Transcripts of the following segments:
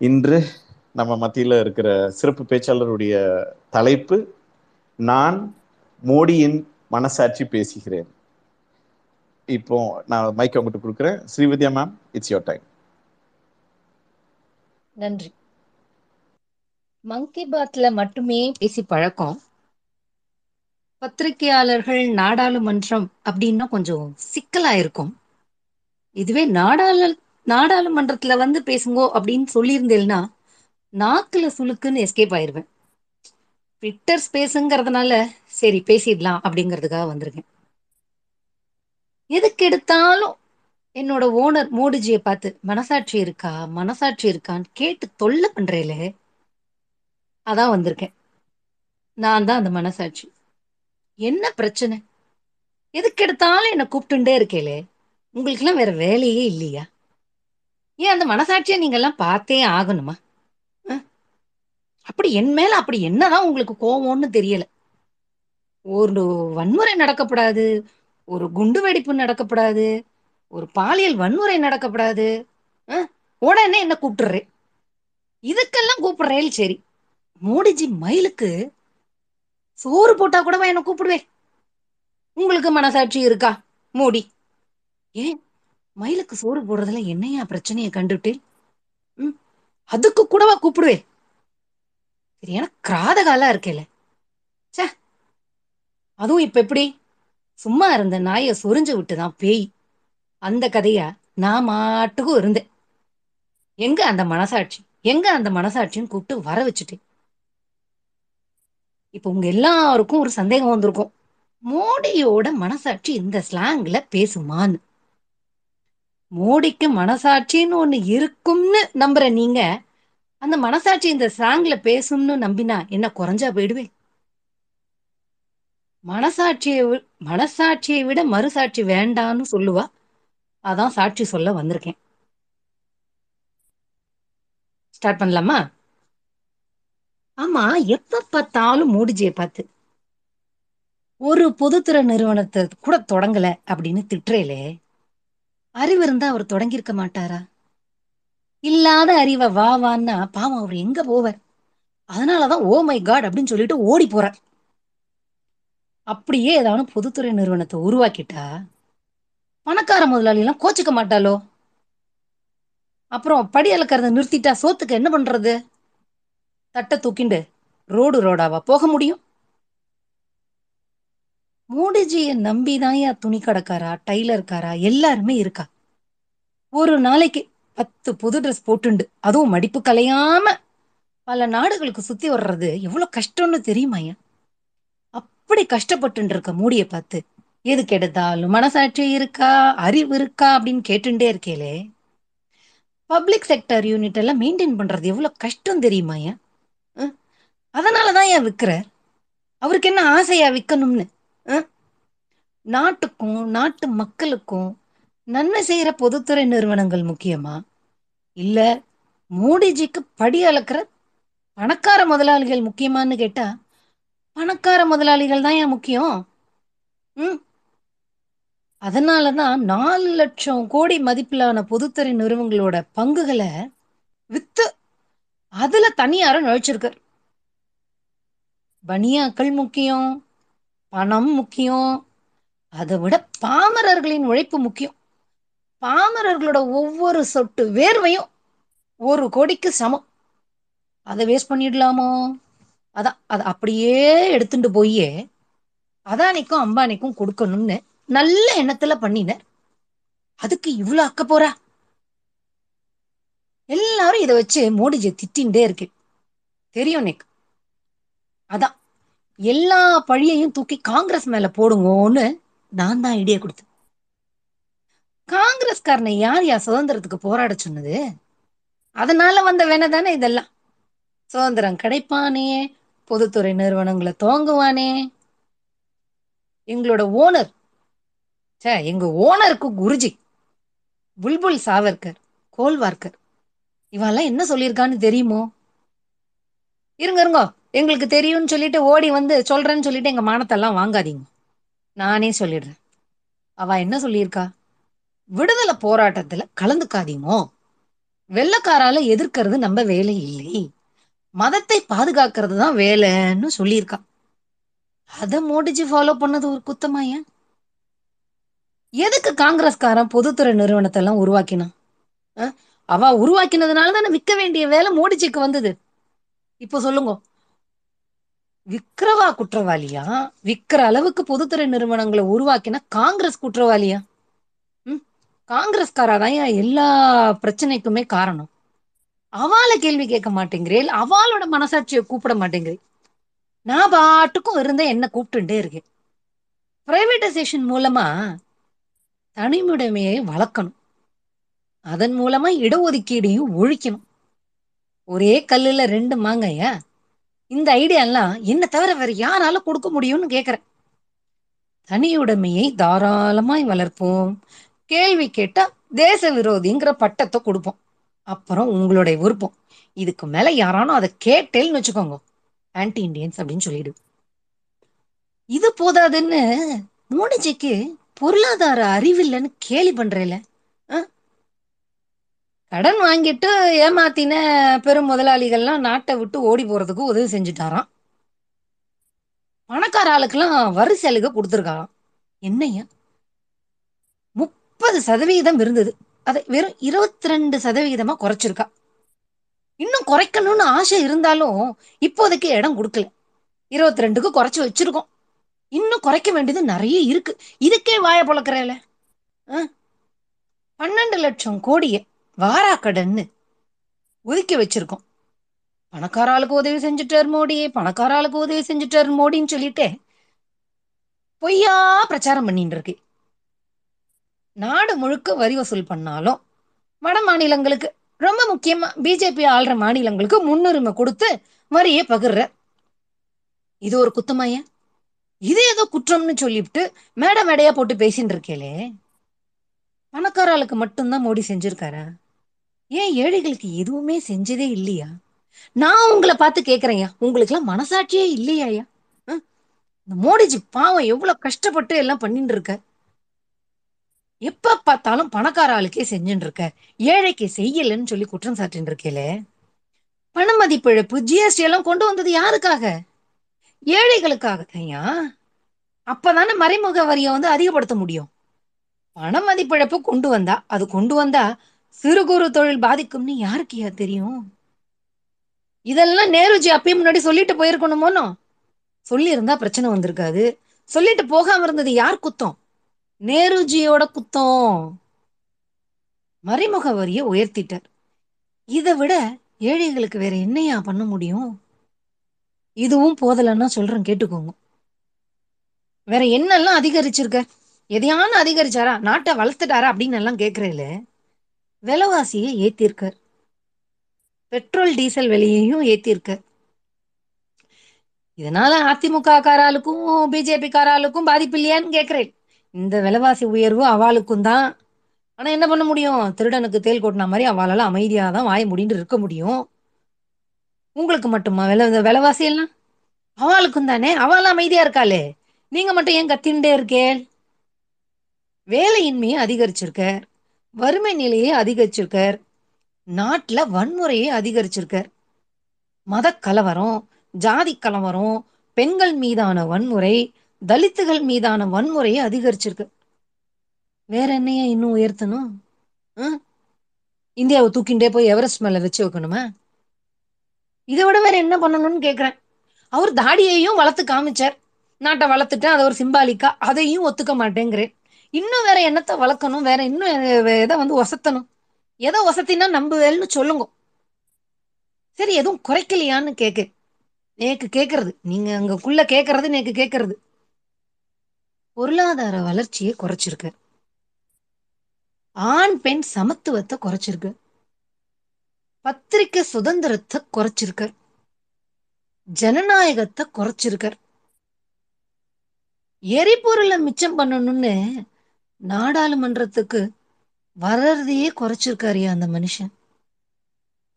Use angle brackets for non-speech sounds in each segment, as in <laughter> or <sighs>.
இன்று நம்ம மத்தியில் இருக்கிற சிறப்பு பேச்சாளருடைய தலைப்பு நான் மோடியின் மனசாட்சி பேசுகிறேன். இப்போ நான் மைக் உங்ககிட்ட கொடுக்குறேன். Srividya ma'am it's your time நன்றி. மங்கி பாத்ல மட்டுமே பேசி பழக்கம். பத்திரிகையாளர்கள் நாடாளுமன்றம் அப்படின்னா கொஞ்சம் சிக்கலா இருக்கும். இதுவே நாடாளு நாடாளுமன்றத்துல வந்து பேசுங்கோ அப்படின்னு சொல்லியிருந்தேன்னா நாக்குல சுளுக்குன்னு எஸ்கேப் ஆயிருவேன். ட்விட்டர் ஸ்பேஸுங்கிறதுனால சரி பேசிடலாம் அப்படிங்கிறதுக்காக வந்திருக்கேன். எதுக்கு எடுத்தாலும் என்னோட ஓனர் மோடிஜியை பார்த்து மனசாட்சி இருக்கா? மனசாட்சி இருக்கான்னு கேட்டு தொல்லை பண்றேல. அதான் வந்திருக்கேன். நான் தான் அந்த மனசாட்சி. என்ன பிரச்சனை? எதுக்கு எடுத்தாலும் என்னை கூப்பிட்டுண்டே இருக்கேலே. உங்களுக்கெல்லாம் வேற வேலையே இல்லையா? ஏன் அந்த மனசாட்சியை நீங்க எல்லாம் பார்த்தே ஆகணுமா? அப்படி என் மேல அப்படி என்னதான் உங்களுக்கு கோவம்னு தெரியல. ஒரு வன்முறை நடக்கப்படாது ஒரு குண்டு வெடிப்பு நடக்கப்படாது ஒரு பாலியல் வன்முறை நடக்கப்படாது. உடனே என்ன கூப்பிடுறேன் இதுக்கெல்லாம் கூப்பிடுறேன் சரி. மோடிஜி மயிலுக்கு சோறு போட்டா கூடவா என்ன கூப்பிடுவேன் உங்களுக்கு மனசாட்சி இருக்கா மோடி? ஏன்? மயிலுக்கு சோறு போடுறதுல என்னையா பிரச்சனையை கண்டுட்டேன்? ம் அதுக்கு கூடவா கூப்பிடுவே சரியான கிராதகாலா இருக்கேல. சே அதுவும் இப்ப எப்படி? சும்மா இருந்த நாயை சொரிஞ்சு விட்டுதான் பேய். அந்த கதைய நான் மாட்டுக்கும் இருந்தேன். எங்க அந்த மனசாட்சி? எங்க அந்த மனசாட்சின்னு கூப்பிட்டு வர வச்சுட்டேன். இப்ப உங்க எல்லாருக்கும் ஒரு சந்தேகம் வந்திருக்கும். மோடியோட மனசாட்சி இந்த ஸ்லாங்ல பேசுமான்னு. மோடிக்கு மனசாட்சின்னு ஒண்ணு இருக்கும்னு நம்புற நீங்க அந்த மனசாட்சி இந்த சாங்ல பேசும்னு நம்பினா என்ன குறைஞ்சா போயிடுவேன்? மனசாட்சியை வி- மனசாட்சியை விட மறுசாட்சி வேண்டான்னு சொல்லுவா? அதான் சாட்சி சொல்ல வந்திருக்கேன். ஸ்டார்ட் பண்ணலாமா? ஆமா எப்ப பார்த்தாலும் மோடிஜியை பார்த்து ஒரு பொதுத்துறை நிறுவனத்தை கூட தொடங்கல அப்படின்னு திட்டுறேலே. அறிவு இருந்தா அவர் தொடங்கியிருக்க மாட்டாரா? இல்லாத அறிவை வா வான்னா பாவம் அவர் எங்க போவார்? அதனாலதான் ஓ மை காட் அப்படின்னு சொல்லிட்டு ஓடி போறார். அப்படியே ஏதாவது பொதுத்துறை நிறுவனத்தை உருவாக்கிட்டா பணக்கார முதலாளி எல்லாம் கோச்சுக்க மாட்டாளோ? அப்புறம் படி அளக்கறத நிறுத்திட்டா சோத்துக்கு என்ன பண்றது? தட்டை தூக்கிண்டு ரோடு ரோடாவா போக முடியும்? மோடிஜியை நம்பிதான்யா துணி கடைக்காரா டைலர்காரா எல்லாருமே இருக்கா. ஒரு நாளைக்கு பத்து புது ட்ரெஸ் போட்டுண்டு. அதுவும் மடிப்பு கலையாம பல நாடுகளுக்கு சுத்தி வர்றது எவ்வளவு கஷ்டம்னு தெரியுமாயா அப்படி கஷ்டப்பட்டு இருக்க மூடிய பார்த்து எது கெடுத்தாலும் மனசாட்சி இருக்கா அறிவு இருக்கா? அப்படின்னு கேட்டுட்டே இருக்கேலே பப்ளிக் செக்டர் யூனிட் எல்லாம் மெயின்டைன் பண்றது எவ்வளவு கஷ்டம் தெரியுமாயா அதனாலதான் ஏன் விற்கிறார் அவருக்கு என்ன ஆசையா விற்கணும்னு நாட்டுக்கும் நாட்டு மக்களுக்கும் நன்மை செய்யற பொதுத்துறை நிறுவனங்கள் முக்கியமா? இல்ல மோடிஜிக்கு படி அளக்கிற பணக்கார முதலாளிகள் முக்கியமான்னு கேட்டா பணக்கார முதலாளிகள் தான் ஏன் முக்கியம்? ம்? அதனாலதான் நாலு லட்சம் கோடி மதிப்பிலான பொதுத்துறை நிறுவனங்களோட பங்குகளை வித்து அதுல தனியார நுழைச்சிருக்கார். பனியாக்கள் முக்கியம் பணம் முக்கியம். அதை விட பாமரர்களின் உழைப்பு முக்கியம். பாமரர்களோட ஒவ்வொரு சொட்டு வேர்வையும் ஒரு கோடிக்கு சமம். அதை வேஸ்ட் பண்ணிடலாமோ? அதான் அதை அப்படியே எடுத்துட்டு போய் அதானிக்கும் அம்பானிக்கும் கொடுக்கணும்னு நல்ல எண்ணத்துல பண்ணினர். அதுக்கு இவ்வளோ அக்க போறா? எல்லாரும் இதை வச்சு மோடிஜி திட்டின்ண்டே இருக்கு. தெரியும் எனக்கு. அதான் எல்லா பழியையும் தூக்கி காங்கிரஸ் மேல போடுங்கன்னு நான் தான் ஐடியா கொடுத்தேன். காங்கிரஸ்காரனை யார் யார் சுதந்திரத்துக்கு போராட சொன்னது? அதனால வந்த வேணை தானே இதெல்லாம். சுதந்திரம் கிடைப்பானே பொதுத்துறை நிறுவனங்களை துவங்குவானே எங்களோட ஓனர் சே எங்க ஓனருக்கு குருஜி புல்புல் சாவர்கர் கோல்வார்கர். இவெல்லாம் என்ன சொல்லியிருக்கான்னு தெரியுமோ? இருங்க இருங்கோ. எங்களுக்கு தெரியும்னு சொல்லிட்டு ஓடி வந்து சொல்றேன்னு சொல்லிட்டு எங்க மானத்தெல்லாம் வாங்காதீங்க. நானே சொல்லிடுறேன். அவ என்ன சொல்லியிருக்கா? விடுதலை போராட்டத்துல கலந்துக்காதீங்கோ. வெள்ளக்காரால எதிர்க்கிறது நம்ம வேலை இல்லை. மதத்தை பாதுகாக்கிறது தான் வேலைன்னு சொல்லியிருக்கா. அதை மோடிஜி ஃபாலோ பண்ணது ஒரு குத்தமாயா எதுக்கு காங்கிரஸ்காரன் பொதுத்துறை நிறுவனத்தெல்லாம் உருவாக்கினான்? அவ உருவாக்கினதுனால தானே விற்க வேண்டிய வேலை மோடிஜிக்கு வந்தது. இப்போ சொல்லுங்க. விக்ரவா குற்றவாளியா? விக்கிற அளவுக்கு பொதுத்துறை நிறுவனங்களை உருவாக்கினா காங்கிரஸ் குற்றவாளியா? ம்? காங்கிரஸ்காராதான் எல்லா பிரச்சனைக்குமே காரணம்? அவளை கேள்வி கேட்க மாட்டேங்கிறேன் அவளோட மனசாட்சியை கூப்பிட மாட்டேங்கிறேன் நான் பாட்டுக்கும் இருந்த என்ன கூப்பிட்டுட்டே இருக்கேன். பிரைவேட்டைசேஷன் மூலமா தனிமுடைமையை வளர்க்கணும். அதன் மூலமா இடஒதுக்கீடையும் ஒழிக்கணும். ஒரே கல்லுல ரெண்டு மாங்கையா? இந்த ஐடியா எல்லாம் என்ன தவிர வேற யாரால கொடுக்க முடியும்னு கேக்குறேன். தனியுடைமையை தாராளமாய் வளர்ப்போம். கேள்வி கேட்டா தேச விரோதிங்கிற பட்டத்தை கொடுப்போம். அப்புறம் உங்களுடைய விருப்பம். இதுக்கு மேல யாரானும் அதை கேட்டேன்னு வச்சுக்கோங்க. ஆன்டி இண்டியன்ஸ் அப்படின்னு சொல்லிடு. இது போதாதுன்னு மோடிஜிக்கு பொருளாதார அறிவில்லைன்னு கேலி பண்றேல கடன் வாங்கிட்டு ஏமாத்தின பெரும் முதலாளிகள்லாம் நாட்டை விட்டு ஓடி போறதுக்கு உதவி செஞ்சுட்டாராம். பணக்கார ஆளுக்கெல்லாம் வரி சலுகை கொடுத்துருக்காராம். என்னையா முப்பது சதவிகிதம் இருந்தது. அதை வெறும் இருபத்தி ரெண்டு சதவிகிதமா குறைச்சிருக்கா. இன்னும் குறைக்கணும்னு ஆசை இருந்தாலும் இப்போதைக்கு இடம் கொடுக்கல. இருபத்தி ரெண்டுக்கு குறைச்சி வச்சிருக்கோம். இன்னும் குறைக்க வேண்டியது நிறைய இருக்கு. இதுக்கே வாய பொழக்கிறேல பன்னெண்டு லட்சம் கோடியை. வாராக்கடன்னு ஒதுக்கி வச்சிருக்கோம். பணக்கார ஆளுக்கு உதவி செஞ்சுட்டார் மோடி பணக்கார ஆளுக்கு உதவி செஞ்சுட்டார் மோடின்னு சொல்லிட்டு பொய்யா பிரச்சாரம் பண்ணிட்டு இருக்கு. நாடு முழுக்க வரி வசூல் பண்ணாலும் வட மாநிலங்களுக்கு ரொம்ப முக்கியமா பிஜேபி ஆள்ற மாநிலங்களுக்கு முன்னுரிமை கொடுத்து வரியை பகிர்ற. இது ஒரு குத்தமாயா? இது ஏதோ குற்றம்னு சொல்லிவிட்டு மேடை மேடையா போட்டு பேசிட்டு இருக்கேளே. பணக்கார ஆளுக்கு மட்டும்தான் மோடி செஞ்சிருக்காரா? ஏன் ஏழைகளுக்கு எதுவுமே செஞ்சதே இல்லையா? நான் உங்களை பார்த்து கேக்குறேன்யா. உங்களுக்கு எல்லாம் மனசாட்சியே இல்லையாயா? இந்த மோடிஜி பாவம் எவ்வளவு கஷ்டப்பட்டு எல்லாம் பண்ணிட்டு இருக்க எப்ப பார்த்தாலும் பணக்கார ஆளுக்கே செஞ்சுட்டு இருக்க ஏழைக்கு செய்யலன்னு சொல்லி குற்றம் சாட்டின்னு இருக்கேலே பண மதிப்பிழப்பு ஜிஎஸ்டி எல்லாம் கொண்டு வந்தது யாருக்காக? ஏழைகளுக்காக ஐயா அப்பதானே மறைமுக வரியை வந்து அதிகப்படுத்த முடியும். பண மதிப்பிழப்பு கொண்டு வந்தா அது கொண்டு வந்தா சிறு குறு தொழில் பாதிக்கும்னு யாருக்கியா தெரியும்? இதெல்லாம் நேருஜி அப்பயும் முன்னாடி சொல்லிட்டு போயிருக்கணுமோனோ சொல்லி இருந்தா பிரச்சனை வந்திருக்காது. சொல்லிட்டு போகாம இருந்தது யார் குத்தம்? நேருஜியோட குத்தம். மறைமுக வரியை உயர்த்திட்டார். இதை விட ஏழைகளுக்கு வேற என்னையா பண்ண முடியும்? இதுவும் போதலைன்னா சொல்றேன் கேட்டுக்கோங்க. வேற என்னெல்லாம் அதிகரிச்சிருக்க? எதையான அதிகரிச்சாரா? நாட்டை வளர்த்துட்டாரா அப்படின்னு எல்லாம் கேக்குறேல விலைவாசியை ஏத்திருக்கார் பெட்ரோல் டீசல் விலையையும் ஏத்திருக்கார் இதனால அதிமுக காராளுக்கும் பிஜேபி காராளுக்கும் பாதிப்பு இல்லையான்னு கேட்கிறேன் இந்த விலைவாசி உயர்வு அவளுக்கும் தான். ஆனா என்ன பண்ண முடியும்? திருடனுக்கு தேல் கொட்டின மாதிரி அவளால அமைதியா தான் வாய முடிண்டு இருக்க முடியும். உங்களுக்கு மட்டுமா? விலை இந்த விலைவாசி எல்லாம்? அவளுக்கும் தானே? அவள் அமைதியா இருக்காளே. நீங்க மட்டும் ஏன் கத்தின்ண்டே இருக்கே? வேலையின்மையை அதிகரிச்சிருக்க. வறுமை நிலையை அதிகரிச்சிருக்கார். நாட்டுல வன்முறையை அதிகரிச்சிருக்கார். மத கலவரம் ஜாதி கலவரம் பெண்கள் மீதான வன்முறை தலித்துகள் மீதான வன்முறையை அதிகரிச்சிருக்கு. வேற என்னையா இன்னும் உயர்த்தணும்? ஆ? இந்தியாவை தூக்கிண்டே போய் எவரெஸ்ட் மேல வச்சு வைக்கணுமா? இதை விட வேற என்ன பண்ணணும்னு கேக்குறேன். அவர் தாடியையும் வளர்த்து காமிச்சார். நாட்டை வளர்த்துட்டேன் அதை ஒரு சிம்பாலிக்கா அதையும் ஒத்துக்க மாட்டேங்கிறேன். இன்னும் வேற என்னத்தை வளர்க்கணும்? வேற இன்னும் எதை வந்து ஒசத்தணும்? எதை ஒசத்தினா நம்புவேல்னு சொல்லுங்க. சரி எதுவும் குறைக்கலையான்னு கேக்கு. நேக்கு கேக்குறது. நீங்க அங்கக்குள்ள கேக்குறது நேக்கு கேக்குறது. பொருளாதார வளர்ச்சியை குறைச்சிருக்கு. ஆண் பெண் சமத்துவத்தை குறைச்சிருக்கு. பத்திரிக்கை சுதந்திரத்தை குறைச்சிருக்கார் ஜனநாயகத்தை குறைச்சிருக்கார் எரிபொருளை மிச்சம் பண்ணணும்னு நாடாளுமன்றத்துக்கு வர்றதையே குறைச்சிருக்காருயா அந்த மனுஷன்.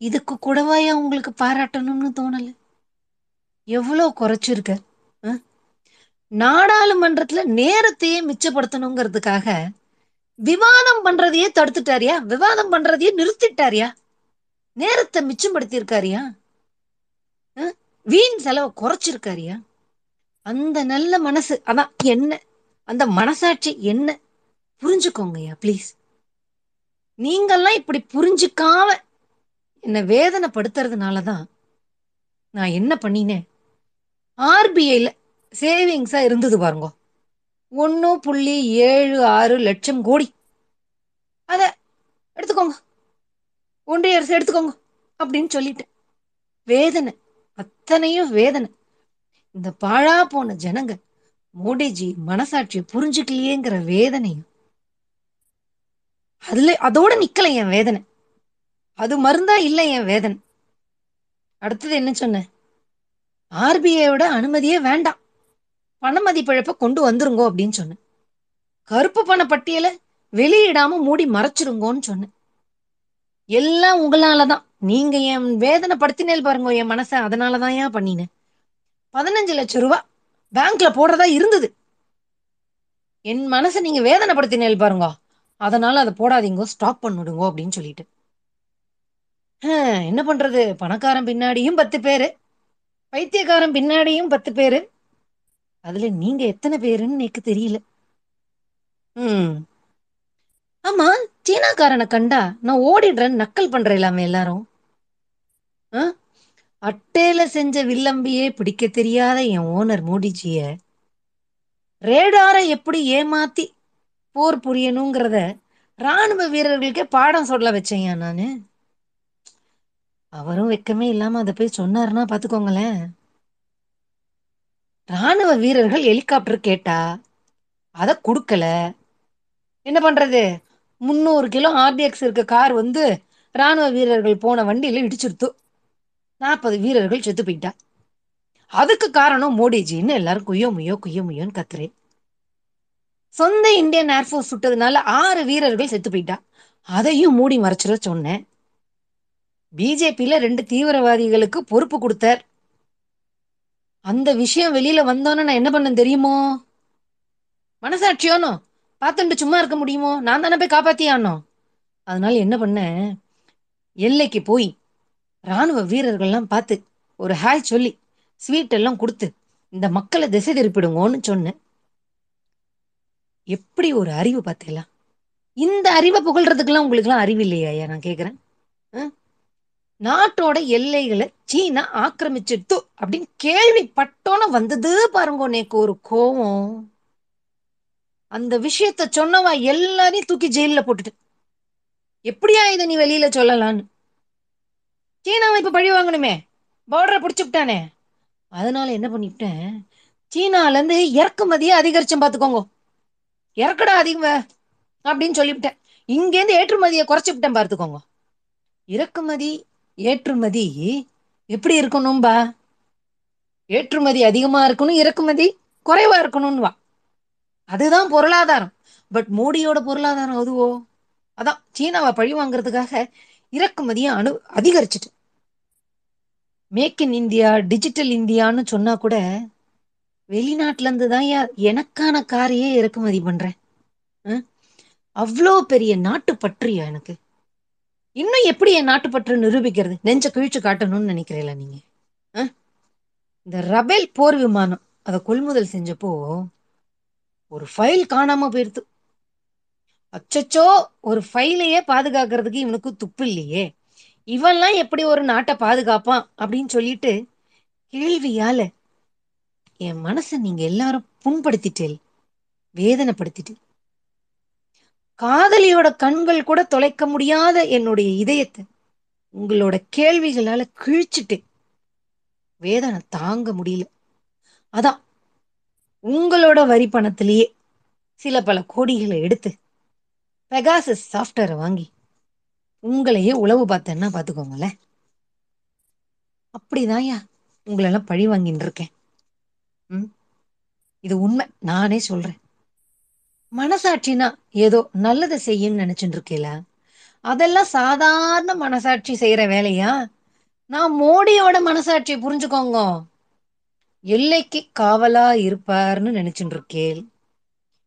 இதுக்கு கூடவாயா உங்களுக்கு பாராட்டணும்னு தோணல? எவ்வளோ குறைச்சிருக்க ஆ? நாடாளுமன்றத்துல நேரத்தையே மிச்சப்படுத்தணுங்கிறதுக்காக விவாதம் பண்றதையே தடுத்துட்டாரியா? விவாதம் பண்றதையே நிறுத்திட்டாரியா? நேரத்தை மிச்சப்படுத்தியிருக்காரியா? வீண் செலவை குறைச்சிருக்காரியா? அந்த நல்ல மனசு அதான் என்ன அந்த மனசாட்சி என்ன புரிஞ்சுக்கோங்கய்யா ப்ளீஸ் நீங்கள்லாம் இப்படி புரிஞ்சுக்காம என்னை வேதனைப்படுத்துறதுனால தான் நான் என்ன பண்ணினேன்? ஆர்பிஐயில் சேவிங்ஸாக இருந்தது பாருங்க. ஒன்று புள்ளி ஏழு ஆறு லட்சம் கோடி. அதை எடுத்துக்கோங்க. ஒன்றிய அரசு எடுத்துக்கோங்க அப்படின்னு சொல்லிட்டேன். வேதனை அத்தனையும் வேதனை. இந்த பாழா போன ஜனங்க மோடிஜி மனசாட்சியை புரிஞ்சுக்கலையேங்கிற வேதனையும் அதுல அதோட நிக்கல என் வேதனை. அது மருந்தா இல்லை என் வேதனை. அடுத்தது என்ன சொன்னேன் ஆர்பிஐயோட அனுமதியே வேண்டாம். பண மதிப்பிழப்ப கொண்டு வந்துருங்கோ அப்படின்னு சொன்னேன் கருப்பு பண பட்டியலை வெளியிடாம மூடி மறைச்சிருங்கோன்னு சொன்னேன் எல்லாம் உங்களாலதான். நீங்க என் வேதனைப்படுத்தினேல் பாருங்க என் மனசை. அதனாலதான் ஏன் பண்ணினேன் பதினஞ்சு லட்சம் ரூபா பேங்க்ல போடுறதா இருந்தது. என் மனசை நீங்க வேதனைப்படுத்தினேல் பாருங்க. அதனால அதை போடாதீங்க ஸ்டாப் பண்ணிவிடுங்க அப்படின்னு சொல்லிட்டு. என்ன பண்றது? பணக்காரன் பின்னாடியும் பத்து பேரு. பைத்தியக்காரன் பின்னாடியும் பத்து பேரு. அதுல நீங்க எத்தனை பேருன்னு எனக்கு தெரியல. ம். ஆமா சீனாக்காரனை கண்டா நான் ஓடிடுறேன் நக்கல் பண்றேலாமே எல்லாரும். அட்டையில செஞ்ச வில்லம்பியே பிடிக்க தெரியாத என் ஓனர் மோடிஜிய. ரேடாரை எப்படி ஏமாத்தி போர் புரியணுங்கிறத ராணுவ வீரர்களுக்கே பாடம் சொல்ல வச்சேயா நானு. அவரும் வெக்கமே இல்லாம அதை போய் சொன்னாருன்னா பாத்துக்கோங்களேன். ராணுவ வீரர்கள் ஹெலிகாப்டர் கேட்டா அத கொடுக்கல. என்ன பண்றது? முந்நூறு கிலோ ஆர்டிஎக்ஸ் இருக்க கார் வந்து ராணுவ வீரர்கள் போன வண்டியில இடிச்சிருத்து நாற்பது வீரர்கள் செத்து போயிட்டா. அதுக்கு காரணம் மோடிஜின்னு எல்லாரும் குய்யோ முயோ குய்யோ முயோன்னு கத்துறேன். சொந்த இந்தியன் ஏர்ஃபோர்ஸ் சுட்டதுனால ஆறு வீரர்கள் செத்து போயிட்டா. அதையும் மூடி மறைச்சிட சொன்னேன். பிஜேபியில ரெண்டு தீவிரவாதிகளுக்கு பொறுப்பு கொடுத்தார். அந்த விஷயம் வெளியில வந்தோன்னு நான் என்ன பண்ண தெரியுமோ? மனசாட்சியோனோ பார்த்துட்டு சும்மா இருக்க முடியுமோ? நான் தானே போய் காப்பாத்தியானோ? அதனால என்ன பண்ணேன்? எல்லைக்கு போய் ராணுவ வீரர்கள்லாம் பார்த்து ஒரு ஹாய் சொல்லி ஸ்வீட் எல்லாம் கொடுத்து இந்த மக்களை திசை திருப்பிடுங்கன்னு சொன்னேன். எப்படி ஒரு அறிவு பார்த்தீங்களா? இந்த அறிவை புகழ்றதுக்கெல்லாம் உங்களுக்குலாம் அறிவு இல்லையா ஐயா நான் கேட்குறேன் நாட்டோட எல்லைகளை சீனா ஆக்கிரமிச்சிட்டு அப்படின்னு கேள்விப்பட்டோன்னு வந்தது பாருங்க நேக்கு ஒரு கோவம். அந்த விஷயத்த சொன்னவா எல்லாரையும் தூக்கி ஜெயிலில் போட்டுட்டு. எப்படியா இதை நீ வெளியில சொல்லலான்னு? சீனாவை இப்ப பழி வாங்கணுமே. பார்டரை பிடிச்சிவிட்டானே அதனால என்ன பண்ணிவிட்டேன்? சீனால இருந்து இறக்குமதியை அதிகரிச்சேன் பாத்துக்கோங்க. இறக்கடா அதிகம் அப்படின்னு சொல்லிவிட்டேன். இங்கேருந்து ஏற்றுமதியை குறைச்சிவிட்டேன் பார்த்துக்கோங்க. இறக்குமதி ஏற்றுமதி எப்படி இருக்கணும்பா? ஏற்றுமதி அதிகமா இருக்கணும் இறக்குமதி குறைவா இருக்கணும்னு வா அதுதான் பொருளாதாரம். பட் மோடியோட பொருளாதாரம் அதுவோ? அதான் சீனாவை பழி வாங்குறதுக்காக இறக்குமதியை அணு அதிகரிச்சுட்டு. மேக் இன் இந்தியா டிஜிட்டல் இந்தியான்னு சொன்னா கூட வெளிநாட்டுல இருந்து தான் எனக்கான காரையே இறக்குமதி பண்றேன். அவ்வளோ பெரிய நாட்டு பற்றியா எனக்கு? இன்னும் எப்படி என் நாட்டுப்பற்று நிரூபிக்கிறது? நெஞ்ச கிழிச்சு காட்டணும்னு நினைக்கிறீங்களா நீங்க? இந்த ரபேல் போர் விமானம் அதை கொள்முதல் செஞ்சப்போ ஒரு ஃபைல் காணாம போயிருது அச்சச்சோ ஒரு ஃபைலையே பாதுகாக்கிறதுக்கு இவனுக்கு துப்பு இல்லையே. இவன்லாம் எப்படி ஒரு நாட்டை பாதுகாப்பான் அப்படின்னு சொல்லிட்டு கேள்வியால என் மனசை நீங்க எல்லாரும் புண்படுத்திட்டேல் வேதனைப்படுத்திட்டு காதலியோட கண்கள் கூட தொலைக்க முடியாத என்னுடைய இதயத்தை உங்களோட கேள்விகளால கிழிச்சிட்டு வேதனை தாங்க முடியல. அதான் உங்களோட வரி பணத்திலேயே சில பல கோடிகளை எடுத்து பெகாசஸ் சாஃப்ட்வேரை வாங்கி உங்களையே உளவு பார்த்தேன்னா பார்த்துக்கோங்களேன். அப்படிதான்யா உங்களெல்லாம் பழி வாங்கின்னு இருக்கேன். ம்? இது உண்மை. நானே சொல்றேன். மனசாட்சினா ஏதோ நல்லதை செய்யும்னு நினைச்சுட்டு இருக்கேல அதெல்லாம் சாதாரண மனசாட்சி செய்யற வேலையா? நான் மோடியோட மனசாட்சியை புரிஞ்சுக்கோங்க. எல்லைக்கு காவலா இருப்பார்னு நினைச்சுட்டு இருக்கேள்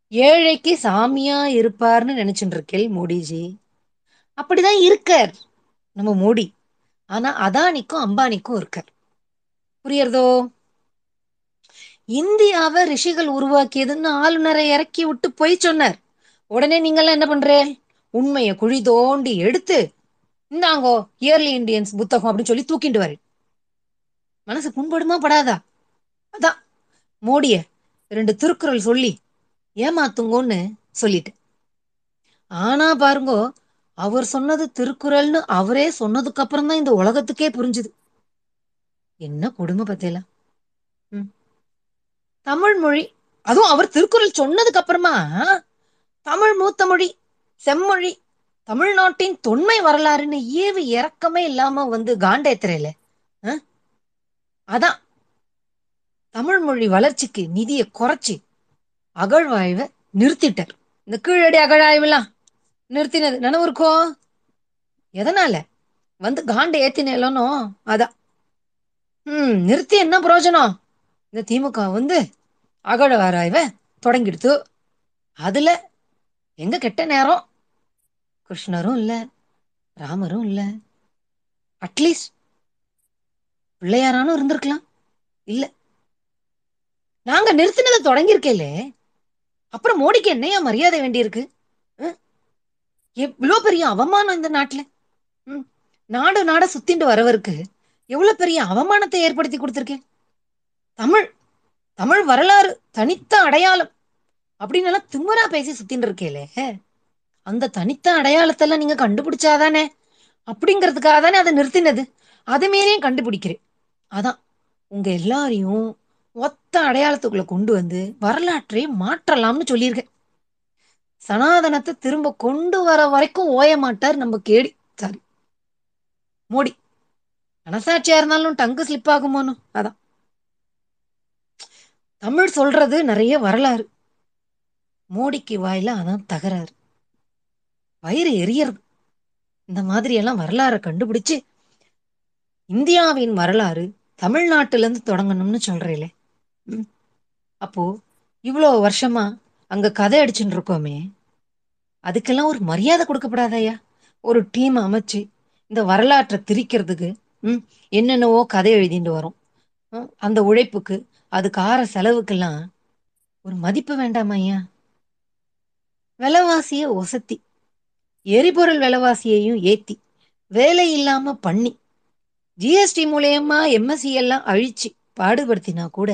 ஏழைக்கு சாமியா இருப்பார்னு நினைச்சுட்டு இருக்கேள் மோடிஜி. அப்படிதான் இருக்கார் நம்ம மோடி. ஆனா அதானிக்கும் அம்பானிக்கும் இருக்கார். புரியறதோ? இந்தியாவை ரிஷிகள் உருவாக்கியதுன்னு ஆளுநரை இறக்கி விட்டு போய் சொன்னார். உடனே நீங்கெல்லாம் என்ன பண்றேன் உண்மையை குழி தோண்டி எடுத்து இந்தாங்கோ இயர்லி இந்தியன்ஸ் புத்தகம் அப்படின்னு சொல்லி தூக்கிட்டு வரேன் மனசு புண்படுமா படாதா? அதான் மோடிய ரெண்டு திருக்குறள் சொல்லி ஏமாத்துங்கோன்னு சொல்லிட்டு ஆனா பாருங்கோ அவர் சொன்னது திருக்குறள்னு அவரே சொன்னதுக்கு அப்புறம் தான் இந்த உலகத்துக்கே புரிஞ்சுது. என்ன கொடுமை பத்தியெல்லாம் தமிழ் மொழி. அதுவும் அவர் திருக்குறள் சொன்னதுக்கு அப்புறமா தமிழ் மூத்த மொழி செம்மொழி தமிழ்நாட்டின் தொன்மை வரலாறுன்னு ஏவு இறக்கமே இல்லாம வந்து காண்டேத்திரையில அதான். தமிழ் மொழி வளர்ச்சிக்கு நிதியை குறைச்சி அகழ்வாய்வை நிறுத்திட்டார். இந்த கீழடி அகழாய்வெல்லாம் நிறுத்தினது. நினைவு இருக்கோ எதனால? வந்து காண்ட ஏத்தினேலனோ அதான். ம் நிறுத்தி என்ன பிரயோஜனம்? இந்த திமுக வந்து அகழ்வாராய்வை தொடங்கிடுத்து. அதில் எங்கே கெட்ட நேரம்? கிருஷ்ணரும் இல்லை ராமரும் இல்லை. அட்லீஸ்ட் பிள்ளையாரானும் இருந்திருக்கலாம். இல்லை. நாங்கள் நிறுத்தினதை தொடங்கியிருக்கேலே. அப்புறம் மோடிக்கு என்னையா மரியாதை வேண்டியிருக்கு? அஹ்? எவ்வளோ பெரிய அவமானம் இந்த நாட்டில்? ம். நாடு நாட சுத்திண்டு வரவருக்கு எவ்வளோ பெரிய அவமானத்தை ஏற்படுத்தி கொடுத்துருக்கேன்? தமிழ் தமிழ் வரலாறு தனித்த அடையாளம் அப்படின்னு திமுறா பேசி சுத்தின்னு இருக்கேலே அந்த தனித்த அடையாளத்தெல்லாம் நீங்க கண்டுபிடிச்சாதானே? அப்படிங்கிறதுக்காக தானே அதை நிறுத்தினது. அதை மீறியும் கண்டுபிடிக்கிறேன். அதான் உங்க எல்லாரையும் ஒத்த அடையாளத்துக்குள்ள கொண்டு வந்து வரலாற்றை மாற்றலாம்னு சொல்லியிருக்கேன். சனாதனத்தை திரும்ப கொண்டு வர வரைக்கும் ஓய மாட்டார் நம்ம கேடி. சாரி மோடி. மனசாட்சியா இருந்தாலும் டங்கு ஸ்லிப் ஆகுமோன்னு அதான். தமிழ் சொல்றது நிறைய வரலாறு. மோடிக்கு வாயில அதான் தகராறு. வயிறு எரியறது. இந்த மாதிரி எல்லாம் வரலாறை கண்டுபிடிச்சு இந்தியாவின் வரலாறு தமிழ்நாட்டுல இருந்து தொடங்கணும்னு சொல்றேலே ம். அப்போ இவ்வளோ வருஷமா அங்க கதை அடிச்சுட்டு இருக்கோமே. அதுக்கெல்லாம் ஒரு மரியாதை கொடுக்கப்படாதயா ஒரு டீம் அமைச்சு இந்த வரலாற்றை திரிக்கிறதுக்கு ம் என்னென்னவோ கதை எழுதிட்டு வரும். ம், அந்த உழைப்புக்கு அதுக்கு ஆற செலவுக்கெல்லாம் ஒரு மதிப்பு வேண்டாமா ஐயா? விலைவாசிய ஒசத்தி. எரிபொருள் விலைவாசியையும் ஏத்தி வேலை இல்லாம பண்ணி ஜிஎஸ்டி மூலயமா எம்எஸ்சி எல்லாம் அழிச்சு பாடுபடுத்தினா கூட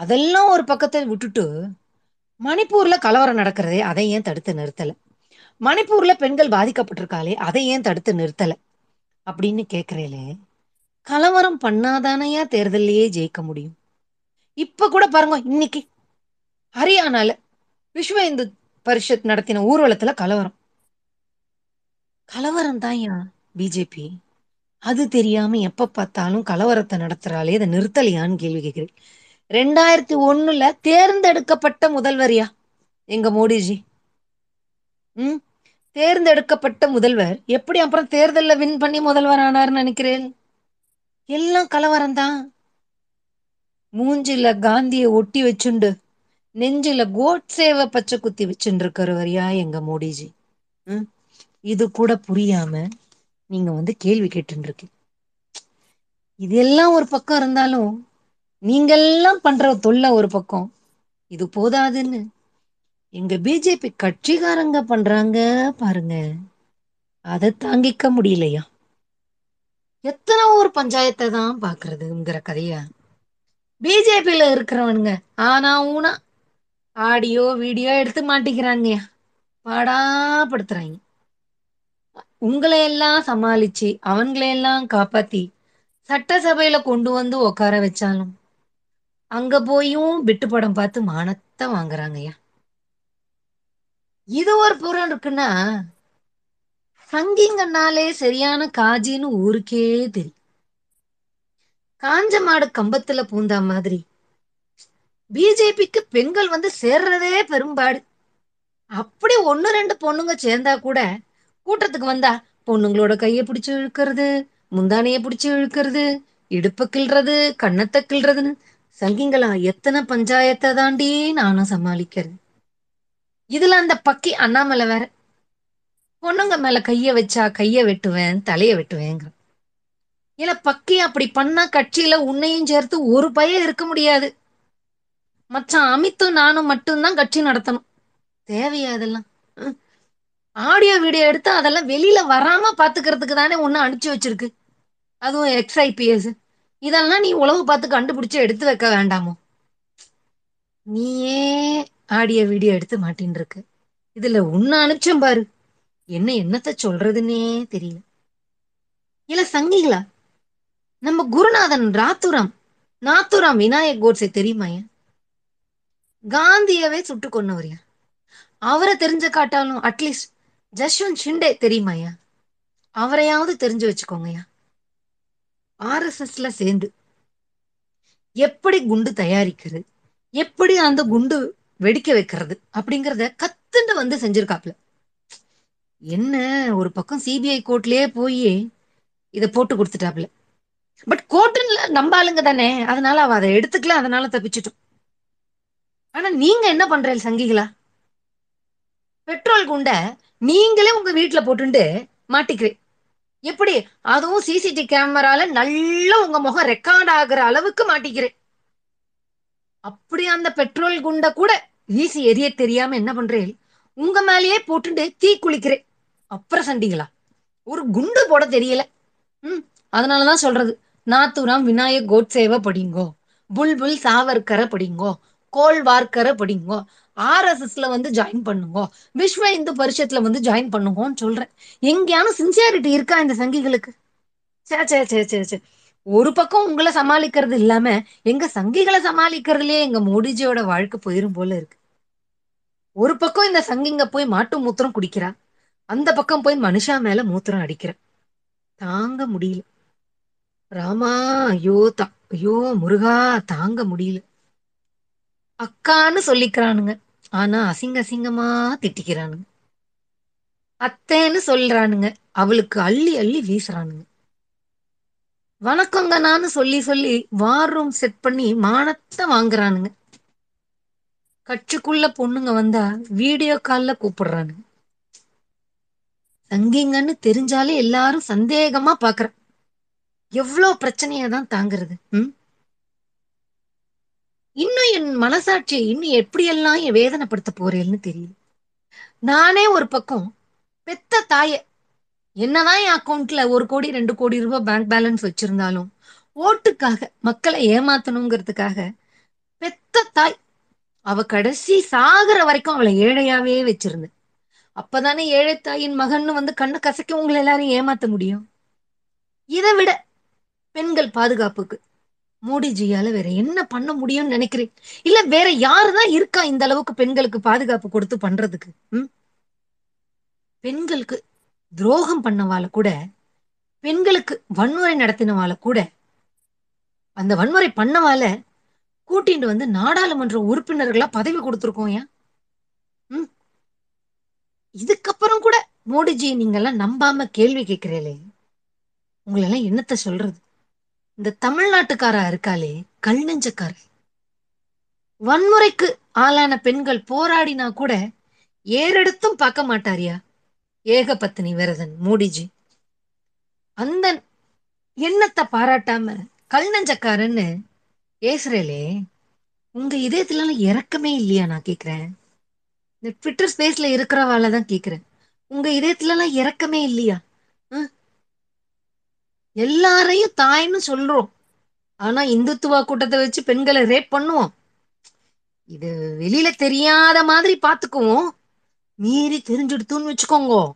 அதெல்லாம் ஒரு பக்கத்தை விட்டுட்டு மணிப்பூர்ல கலவரம் நடக்கிறதே அதை ஏன் தடுத்து நிறுத்தல? மணிப்பூர்ல பெண்கள் பாதிக்கப்பட்டிருக்காளே அதை ஏன் தடுத்து நிறுத்தல? அப்படின்னு கேக்குறேலே கலவரம் பண்ணாதானையா தேர்தலையே ஜெயிக்க முடியும்? இப்ப கூட பாருங்க இன்னைக்கு ஹரியானால விஸ்வ இந்து பரிஷத் நடத்தின ஊர்வலத்துல கலவரம். கலவரம் தான் பிஜேபி? அது தெரியாம எப்ப பார்த்தாலும் கலவரத்தை நடத்துறாளே அதை நிறுத்தலையான்னு கேள்வி கேட்கிறேன். ரெண்டாயிரத்தி ஒண்ணுல தேர்ந்தெடுக்கப்பட்ட முதல்வர்யா எங்க மோடிஜி. ம்? தேர்ந்தெடுக்கப்பட்ட முதல்வர். எப்படி அப்புறம் தேர்தலில் வின் பண்ணி முதல்வர் ஆனார்னு நினைக்கிறேன்? எல்லாம் கலவரம் மூஞ்சில காந்திய ஒட்டி வச்சுண்டு நெஞ்சில கோட்சேவை பச்சை குத்தி வச்சுட்டு இருக்கிறவரியா எங்க மோடிஜி? ம்? இது கூட புரியாம நீங்க வந்து கேள்வி கேட்டுட்டு இது எல்லாம் ஒரு பக்கம் இருந்தாலும் நீங்கெல்லாம் பண்ற தொல்லை ஒரு பக்கம். இது போதாதுன்னு. எங்க பிஜேபி கட்சிக்காரங்க பண்றாங்க பாருங்க. அதை தாங்கிக்க முடியலையா? எத்தனை ஒரு பஞ்சாயத்தை தான் பாக்குறதுங்கிற கதையா பிஜேபியில இருக்கிறவனுங்க ஆனா ஊனா ஆடியோ வீடியோ எடுத்து மாட்டிக்கிறாங்கய்யா பாடாப்படுத்துறாங்க. உங்களை எல்லாம் சமாளிச்சு அவங்களையெல்லாம் காப்பாத்தி சட்டசபையில கொண்டு வந்து உட்கார வச்சாலும் அங்க போயும் விட்டு படம் பார்த்து மானத்தை வாங்குறாங்கய்யா. இது ஒரு புறம் இருக்குன்னா சங்கிங்கன்னாலே சரியான காஜின்னு ஊருக்கே தெரியும். காஞ்ச மாடு கம்பத்துல பூந்தா மாதிரி. பிஜேபிக்கு பெண்கள் வந்து சேர்றதே பெரும்பாடு. அப்படி ஒன்னு ரெண்டு பொண்ணுங்க சேர்ந்தா கூட கூட்டத்துக்கு வந்தா பொண்ணுங்களோட கைய பிடிச்சு இழுக்கிறது முந்தானைய பிடிச்சு இழுக்கிறது இடுப்ப கிள்றது கண்ணத்தை கிள்றதுன்னு சங்கிங்களா எத்தனை பஞ்சாயத்தை தாண்டி நானும் சமாளிக்கிறது. இதுல அந்த பக்கி அண்ணாமலை வேற. பொண்ணுங்க மேல கைய வச்சா கைய வெட்டுவேன் தலைய வெட்டுவேங்கிற. இல்ல பக்கி அப்படி பண்ணா கட்சியில உன்னையும் சேர்த்து ஒரு பையன் இருக்க முடியாது. மச்சான் அமித்தும் நானும் மட்டும்தான் கட்சி நடத்தணும். தேவையா அதெல்லாம்? ம். ஆடியோ வீடியோ எடுத்து அதெல்லாம் வெளியில வராம பாத்துக்கிறதுக்கு தானே ஒன்னு அனுப்பிச்சு வச்சிருக்கு. அதுவும் எக்ஸ்ஐபிஎஸ். இதெல்லாம் நீ உழவு பார்த்து கண்டுபிடிச்சு எடுத்து வைக்க வேண்டாமோ? நீயே ஆடியோ வீடியோ எடுத்து மாட்டின்னு இருக்கு. இதுல உன்னை அனுப்பிச்சேன் பாரு. என்ன என்னத்த சொல்றதுன்னே தெரியல. இல்ல சங்கிகளா நம்ம குருநாதன் ராத்துராம் நாத்துராம் விநாயக் கோட்ஸே தெரியுமாயா காந்தியவே சுட்டு கொன்னவரியா அவரை தெரிஞ்ச காட்டாலும் அட்லீஸ்ட் ஜஸ்வந்த் ஷிண்டே தெரியுமாயா அவரையாவது தெரிஞ்சு வச்சுக்கோங்கய்யா ஆர்எஸ்எஸ்ல சேர்ந்து. எப்படி குண்டு தயாரிக்கிறது? எப்படி அந்த குண்டு வெடிக்க வைக்கிறது? அப்படிங்கறத கத்துண்டு வந்து செஞ்சிருக்காப்ல என்ன ஒரு பக்கம் சிபிஐ கோர்ட்லயே போய் இதை போட்டு கொடுத்துட்டாப்ல பட் கோர்ட்டுல நம்ம ஆளுங்க தானே. அதனால அவ அதை எடுத்துக்கல அதனால தப்பிச்சிட்டோம். ஆனா நீங்க என்ன பண்றீங்க சங்கிகளா? பெட்ரோல் குண்ட நீங்களே உங்க வீட்டுல போட்டுண்டு மாட்டிக்கிறேன் எப்படி? அதுவும் சிசிடி கேமரால நல்லா உங்க முகம் ரெக்கார்ட் ஆகுற அளவுக்கு மாட்டிக்கிறேன் அப்படி அந்த பெட்ரோல் குண்ட கூட வீசி எரிய தெரியாம என்ன பண்றேன் உங்க மேலேயே போட்டுட்டு தீ குளிக்கிறேன். அப்புறம் சண்டிகளா ஒரு குண்டு போட தெரியல. ம் அதனாலதான் சொல்றது. நாத்துராம் விநாயக் கோட்சேவை படிங்கோ. புல்புல் சாவர்கரை படிங்கோ. கோல்வார்கரை படிங்கோ. ஆர்எஸ்எஸ்ல வந்து ஜாயின் பண்ணுங்க. விஸ்வ இந்து பரிஷத்துல வந்து ஜாயின் பண்ணுங்கன்னு சொல்றேன். எங்கேயான சின்சியாரிட்டி இருக்கா இந்த சங்கிகளுக்கு? சே சே சே சே சே. ஒரு பக்கம் உங்களை சமாளிக்கிறது இல்லாம எங்க சங்கிகளை சமாளிக்கிறதுலயே எங்க மோடிஜியோட வாழ்க்கை போயிரும் போல இருக்கு. ஒரு பக்கம் இந்த சங்கிங்க போய் மாட்டு மூத்திரம் குடிக்கிறா. அந்த பக்கம் போய் மனுஷா மேல மூத்திரம் அடிக்கிற. தாங்க முடியல. ராமா ஐயோ தா ஐயோ முருகா தாங்க முடியல. அக்கான்னு சொல்லிக்கிறானுங்க. ஆனா அசிங்க அசிங்கமா திட்டிக்கிறானுங்க. அத்தைன்னு சொல்றானுங்க. அவளுக்கு அள்ளி அள்ளி வீசுறானுங்க. வணக்கங்கனான்னு சொல்லி சொல்லி வார் ரூம் செட் பண்ணி மானத்தை வாங்குறானுங்க. கட்சிக்குள்ள பொண்ணுங்க வந்தா வீடியோ கால்ல கூப்பிடுறானுங்க தங்கிங்கன்னு தெரிஞ்சாலே எல்லாரும் சந்தேகமா பாக்குற. எவ்வளோ பிரச்சனையை தான் தாங்குறது ம்? இன்னும் என் மனசாட்சியை இன்னும் எப்படியெல்லாம் என் வேதனைப்படுத்த போறேன்னு தெரியல. நானே ஒரு பக்கம் பெத்த தாய என்னதான் என் அக்கௌண்ட்ல ஒரு கோடி ரெண்டு கோடி ரூபாய் பேங்க் பேலன்ஸ் வச்சிருந்தாலும் ஓட்டுக்காக மக்களை ஏமாத்தணுங்கிறதுக்காக பெத்த தாய் அவ கடைசி சாகுற வரைக்கும் அவளை ஏழையாவே வச்சிருந்தேன் அப்பதானே ஏழை தாயின் மகன்னு வந்து கண்ணை கசக்க உங்களை எல்லாரும் ஏமாத்த முடியும்? இதை விட பெண்கள் பாதுகாப்புக்கு மோடிஜியால வேற என்ன பண்ண முடியும்னு நினைக்கிறேன்? இல்ல வேற யாருதான் இருக்கா இந்த அளவுக்கு பெண்களுக்கு பாதுகாப்பு கொடுத்து பண்றதுக்கு? ம்? பெண்களுக்கு துரோகம் பண்ணவால கூட பெண்களுக்கு வன்முறை நடத்தினவால கூட அந்த வன்முறை பண்ணவால கூட்டிட்டு வந்து நாடாளுமன்ற உறுப்பினர்களா பதவி கொடுத்துருக்கோம் ஏன்? ம்? இதுக்கப்புறம் கூட மோடிஜி நீங்க எல்லாம் நம்பாம கேள்வி கேட்கிறீங்களே உங்களெல்லாம் என்னத்த சொல்றது? இந்த தமிழ்நாட்டுக்காரா இருக்காளே கல் நெஞ்சக்கார வன்முறைக்கு ஆளான பெண்கள் போராடினா கூட ஏறெடுத்தும் பார்க்க மாட்டாரியா? ஏகபத்தினி விரதன் மோடிஜி. அந்த எண்ணத்தை பாராட்டாம கல் நெஞ்சக்காரன்னு பேசுறேலே. உங்க இதயத்துலலாம் இறக்கமே இல்லையா நான் கேக்குறேன். இந்த ட்விட்டர் ஸ்பேஸ்ல இருக்கிறவால தான் கேக்குறேன். உங்க இதயத்துல எல்லாம் இறக்கமே இல்லையா? ம்? எல்லாரையும் தாய்ன்னு சொல்றோம். ஆனா இந்துத்துவா கூட்டத்தை வச்சு பெண்களை ரேப் பண்ணுவோம். இது வெளியில தெரியாத மாதிரி பாத்துக்குவோம். மீறி தெரிஞ்சுடுத்துன்னு வச்சுக்கோங்க.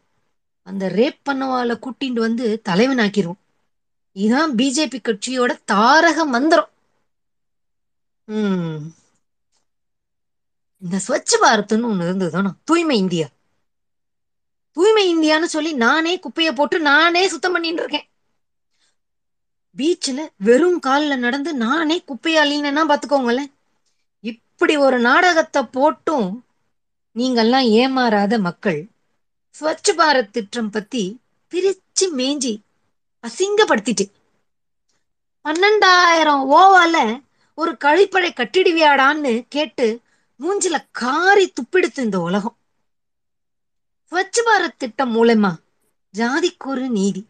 அந்த ரேப் பண்ணவால கூட்டிட்டு வந்து தலைவன் தலைவனாக்கிரும். இதான் பிஜேபி கட்சியோட தாரக மந்திரம். ம். இந்த ஸ்வச் பாரத்னு ஒண்ணு இருந்ததுதானே தூய்மை இந்தியா. தூய்மை இந்தியான்னு சொல்லி நானே குப்பையை போட்டு நானே சுத்தம் பண்ணிட்டு இருக்கேன். பீச்ல வெறும் காலில் நடந்து நானே குப்பையாளின்னா பாத்துக்கோங்களேன் இப்படி ஒரு நாடகத்தை போட்டும் நீங்கெல்லாம் ஏமாறாத மக்கள் ஸ்வச் பாரத் திட்டம் பத்தி பிரிச்சு மேஞ்சி அசிங்கப்படுத்திட்டு பன்னெண்டாயிரம் ஓவால ஒரு கழிப்பறை கட்டிடுவியாடான்னு கேட்டு மூஞ்சில காரி துப்பிடுத்து இந்த உலகம். ஸ்வச் பாரத் திட்டம் மூலமா ஜாதிக்கு ஒரு நீதி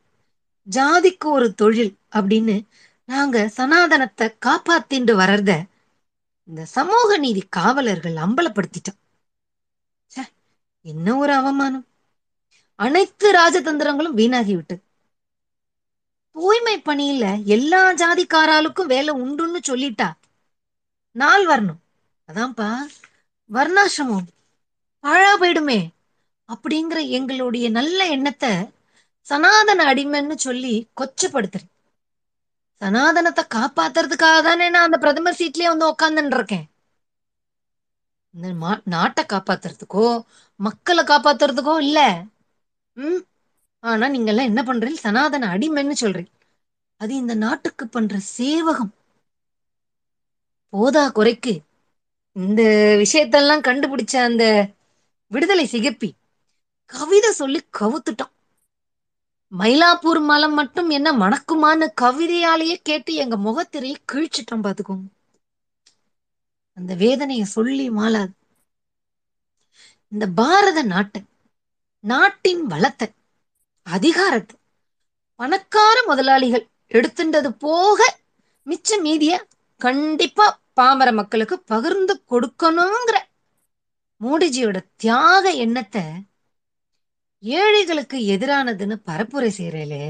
ஜாதிக்கு ஒரு தொழில் அப்படின்னு நாங்க சனாதனத்தை காப்பாத்திண்டு வர்றத இந்த சமூக நீதி காவலர்கள் அம்பலப்படுத்திட்டோம். ச்சே, என்ன ஒரு அவமானம். அனைத்து ராஜதந்திரங்களும் வீணாகிவிட்டது. தூய்மை பணியில எல்லா ஜாதிக்காராலுக்கும் வேலை உண்டுன்னு சொல்லிட்டா நாள் வரணும். அதான்ப்பா. வர்ணாசிரமம். பாழா போயிடுமே. அப்படிங்கிற எங்களுடைய நல்ல எண்ணத்தை சனாதன அடிமைன்னு சொல்லி கொச்சப்படுத்துறேன். சனாதனத்தை காப்பாத்துறதுக்காக தானே நான் அந்த பிரதமர் சீட்லயே வந்து உக்காந்துன்னு இருக்கேன். இந்த மா- நாட்டை காப்பாத்துறதுக்கோ மக்களை காப்பாத்துறதுக்கோ இல்ல. ம்? ஆனா நீங்க எல்லாம் என்ன பண்றீங்க? சனாதன அடிமைன்னு சொல்றீங்க. அது இந்த நாட்டுக்கு பண்ற சேவகம். போதா குறைக்கு. இந்த விஷயத்தெல்லாம் கண்டுபிடிச்ச அந்த விடுதலை சிகப்பி கவிதை சொல்லி கவுத்துட்டான். மயிலாப்பூர் மலம் மட்டும் என்ன மணக்குமான்னு கவிதையாலேயே கேட்டு எங்க முகத்திரையை கிழிச்சிட்டோம் பாத்துக்கோங்க. அந்த வேதனைய சொல்லி மாளாது. இந்த பாரத நாட்டை நாட்டின் வளத்தை அதிகாரத்தை பணக்கார முதலாளிகள் எடுத்துட்டது போக மிச்ச மீதிய கண்டிப்பா பாமர மக்களுக்கு பகிர்ந்து கொடுக்கணுங்கிற மோடிஜியோட தியாக எண்ணத்தை ஏழைகளுக்கு எதிரானதுன்னு பரப்புரை செய்யறேலே.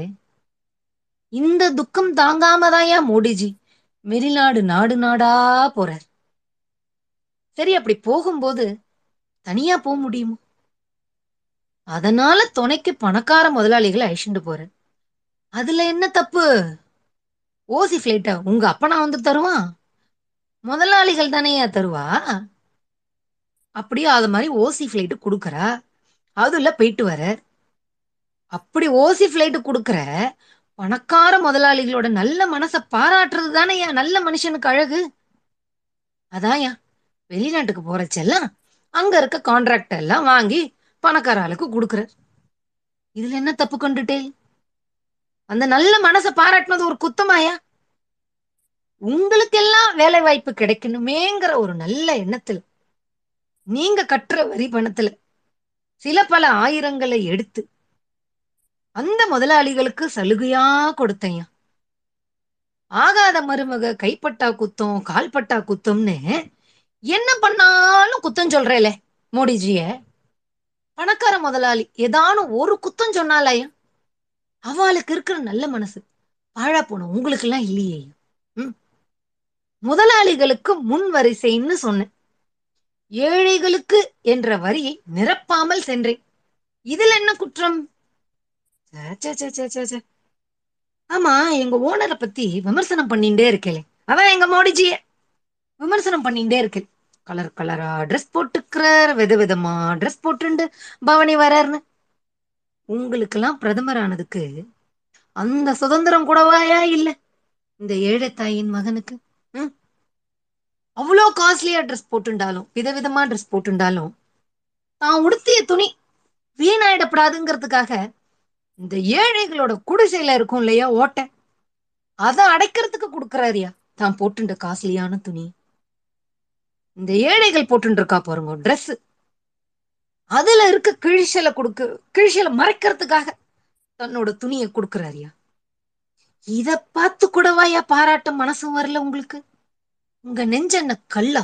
இந்த துக்கம் தாங்காமதாயா மோடிஜி வெளிநாடு நாடு நாடா போறார்? சரி அப்படி போகும்போது தனியா போக முடியுமோ? அதனால துணைக்கு பணக்கார முதலாளிகளை அழிச்சுட்டு போற அதுல என்ன தப்பு? ஓசி பிளைட்டா உங்க அப்பனா வந்து தருவான்? முதலாளிகள் தானேயா தருவா? அப்படியே அது மாதிரி ஓசி ஃப்ளைட்டு கொடுக்குறா? அதுல போயிட்டு வர. அப்படி ஓசி ஃப்ளைட்டு கொடுக்குற பணக்கார முதலாளிகளோட நல்ல மனசை பாராட்டுறது தானே நல்ல மனுஷனுக்கு அழகு. அதான்யா வெளிநாட்டுக்கு போறச்செல்லாம் அங்க இருக்க கான்ட்ராக்ட் எல்லாம் வாங்கி பணக்கார ஆளுக்கு கொடுக்குறார் இதுல என்ன தப்பு கண்டுட்டே அந்த நல்ல மனசை பாராட்டினது ஒரு குத்தமாயா உங்களுக்கெல்லாம் வேலை வாய்ப்பு கிடைக்கணுமேங்கிற ஒரு நல்ல எண்ணத்துல நீங்க கட்டுற வரி பணத்துல சில பல ஆயிரங்களை எடுத்து அந்த முதலாளிகளுக்கு சலுகையா கொடுத்தையா ஆகாத மருமக கைப்பட்டா குத்தம் கால்பட்டா குத்தம்னு என்ன பண்ணாலும் குத்தம் சொல்றேலே மோடிஜிய. பணக்கார முதலாளி ஏதானும் ஒரு குத்தம் சொன்னாலயா? அவளுக்கு இருக்கிற நல்ல மனசு பாழா போன உங்களுக்கு எல்லாம் இல்லையே முதலாளிகளுக்கு முன் வரிசைன்னு சொன்னேன். ஏழைகளுக்கு என்ற வரியை நிரப்பாமல் சென்றேன். இதில் என்ன குற்றம்? ச்சே, ச்சே, ஆமா எங்க ஓனரை பத்தி விமர்சனம் பண்ணிட்டே இருக்கேன் அவன் எங்க மோடிஜிய. விமர்சனம் பண்ணிட்டே இருக்கு கலர் கலரா ட்ரெஸ் போட்டுக்கிறார் வித விதமா ட்ரெஸ் போட்டுண்டு பவனி வரார்னு. உங்களுக்கெல்லாம் பிரதமர் ஆனதுக்கு அந்த சுதந்திரம் கூடவாயா இல்ல? இந்த ஏழை தாயின் மகனுக்கு? அவ்வளோ காஸ்ட்லியா ட்ரெஸ் போட்டுண்டாலும் விதவிதமா ட்ரெஸ் போட்டுண்டாலும் தான் உடுத்திய துணி வீணாயிடப்படாதுங்கிறதுக்காக இந்த ஏழைகளோட குடிசையில இருக்கும் இல்லையா ஓட்டை? அதை அடைக்கிறதுக்கு கொடுக்கறாருயா? தான் போட்டுண்ட காஸ்ட்லியான துணி. இந்த ஏழைகள் போட்டுருக்கா பாருங்க ட்ரெஸ் அதுல இருக்க கிழிச்சலை கொடுக்க கிழிச்சலை மறைக்கிறதுக்காக தன்னோட துணியை கொடுக்குறாரியா? இத பார்த்து கூடவாயா பாராட்ட மனசும் வரல உங்களுக்கு? உங்க நெஞ்ச என்ன கல்லா